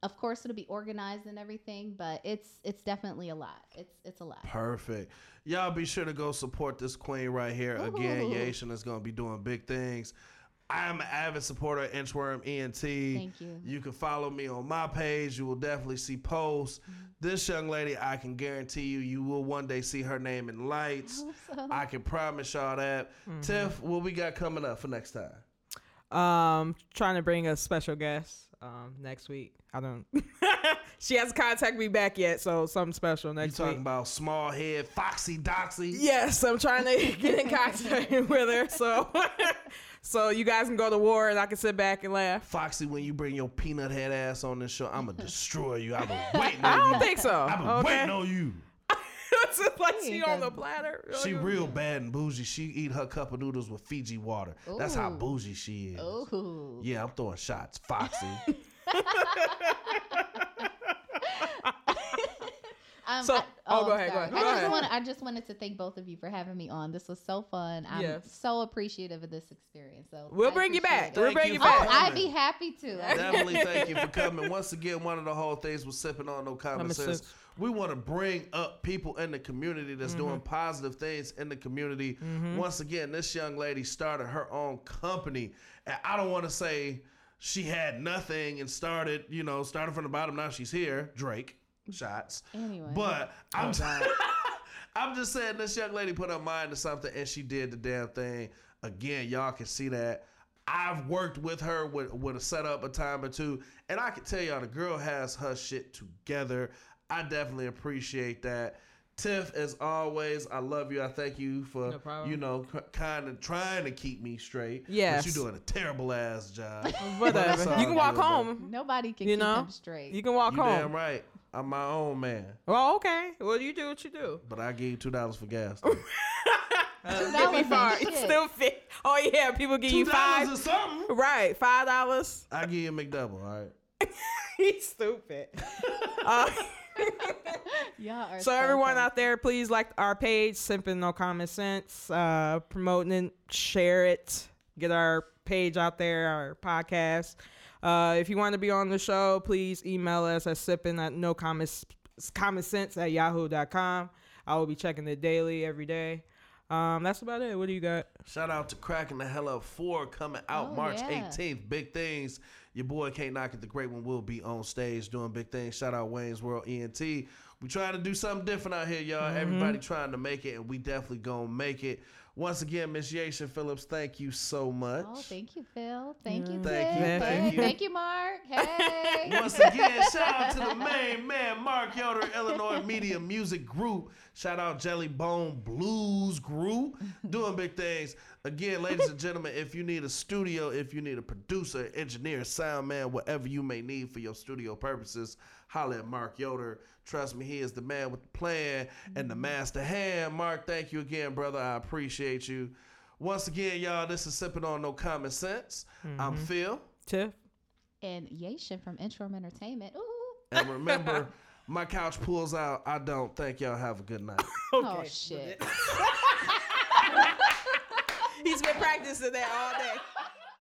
of course it'll be organized and everything, but it's it's definitely a lot. It's it's a lot. Perfect. Y'all be sure to go support this queen right here. Again, Ooh. Yation is going to be doing big things. I am an avid supporter of Inchworm ENT. Thank you. You can follow me on my page. You will definitely see posts. Mm-hmm. This young lady, I can guarantee you, you will one day see her name in lights. hope so. I can promise y'all that. Mm-hmm. Tiff, what we got coming up for next time? Um, trying to bring a special guest um next week. I don't. she hasn't contacted me back yet, so something special next week. You next talking week. about small head, foxy doxy? Yes, I'm trying to get in contact with her. So, so you guys can go to war and I can sit back and laugh. Foxy, when you bring your peanut head ass on this show, I'ma destroy you. I've been waiting I don't you. think so. I've been okay. waiting on you. It's just like You she on the platter. She real bad and bougie. She eat her cup of noodles with Fiji water. That's how Ooh. bougie she is. Ooh. Yeah, I'm throwing shots. Foxy. Um, So- I, oh, go I'm ahead, go ahead, go I just ahead. want I just wanted to thank both of you for having me on. This was so fun. I'm Yes. so appreciative of this experience. So We'll I bring you back. it. We'll Thank bring you you back. Oh, I'd be happy to. Definitely thank you for coming. Once again, one of the whole things was sipping on no common Common sense. We want to bring up people in the community that's mm-hmm. doing positive things in the community. Mm-hmm. Once again, this young lady started her own company. And I don't want to say she had nothing and started, you know, started from the bottom. Now she's here. Drake. Shots. Anyway. But I'm oh, just, I'm just saying this young lady put her mind to something and she did the damn thing. Again, y'all can see that. I've worked with her with, with a setup a time or two, and I can tell y'all the girl has her shit together. I definitely appreciate that. Tiff, as always, I love you. I thank you for No you know kind of trying to keep me straight. Yes. but you're doing a terrible ass job. Whatever. You can walk good, though. home. Nobody can You keep know? him straight. You can walk You home. damn right. I'm my own man, Well, okay. Well, you do what you do. but I give you two dollars for gas. Uh, $2 get me far. It's still fit. Oh yeah, people give you five. dollars or something. Right, five dollars. I give you a McDouble. All right. He's stupid. uh, Y'all are so everyone out there, please like our page, Sipping No Common Sense. Uh, promoting it, share it, get our page out there, our podcast. Uh, if you want to be on the show, please email us at sipping at no common, common sense at yahoo.com. I will be checking it daily every day. Um, that's about it. What do you got? Shout out to Cracking the Hell Up 4 coming out Oh, March yeah. 18th. Big things. Your boy Can't Knock It. The Great One will be on stage doing big things. Shout out Wayne's World ENT. We trying to do something different out here, y'all. Mm-hmm. Everybody trying to make it, and we definitely gonna make it. Once again, Miss Yasha Phillips, thank you so much. Oh, thank you, Phil. Thank you, Thank you, thank you. Thank you, Mark. Hey. Once again, shout out to the main man, Mark Yoder, Illinois Media Music Group. Shout out Jelly Bone Blues Group, doing big things. Again, ladies and gentlemen, if you need a studio, if you need a producer, engineer, sound man, whatever you may need for your studio purposes, holla at Mark Yoder. Trust me, he is the man with the plan and the master hand. Mark, thank you again, brother. I appreciate you. Once again, y'all, this is Sipping on No Common Sense. I'm mm-hmm. Phil. Tiff? and Yashin from Inchworm Entertainment. Ooh. And remember, my couch pulls out. I don't. Thank y'all. Have a good night. Oh, okay. Oh shit. He's been practicing that all day.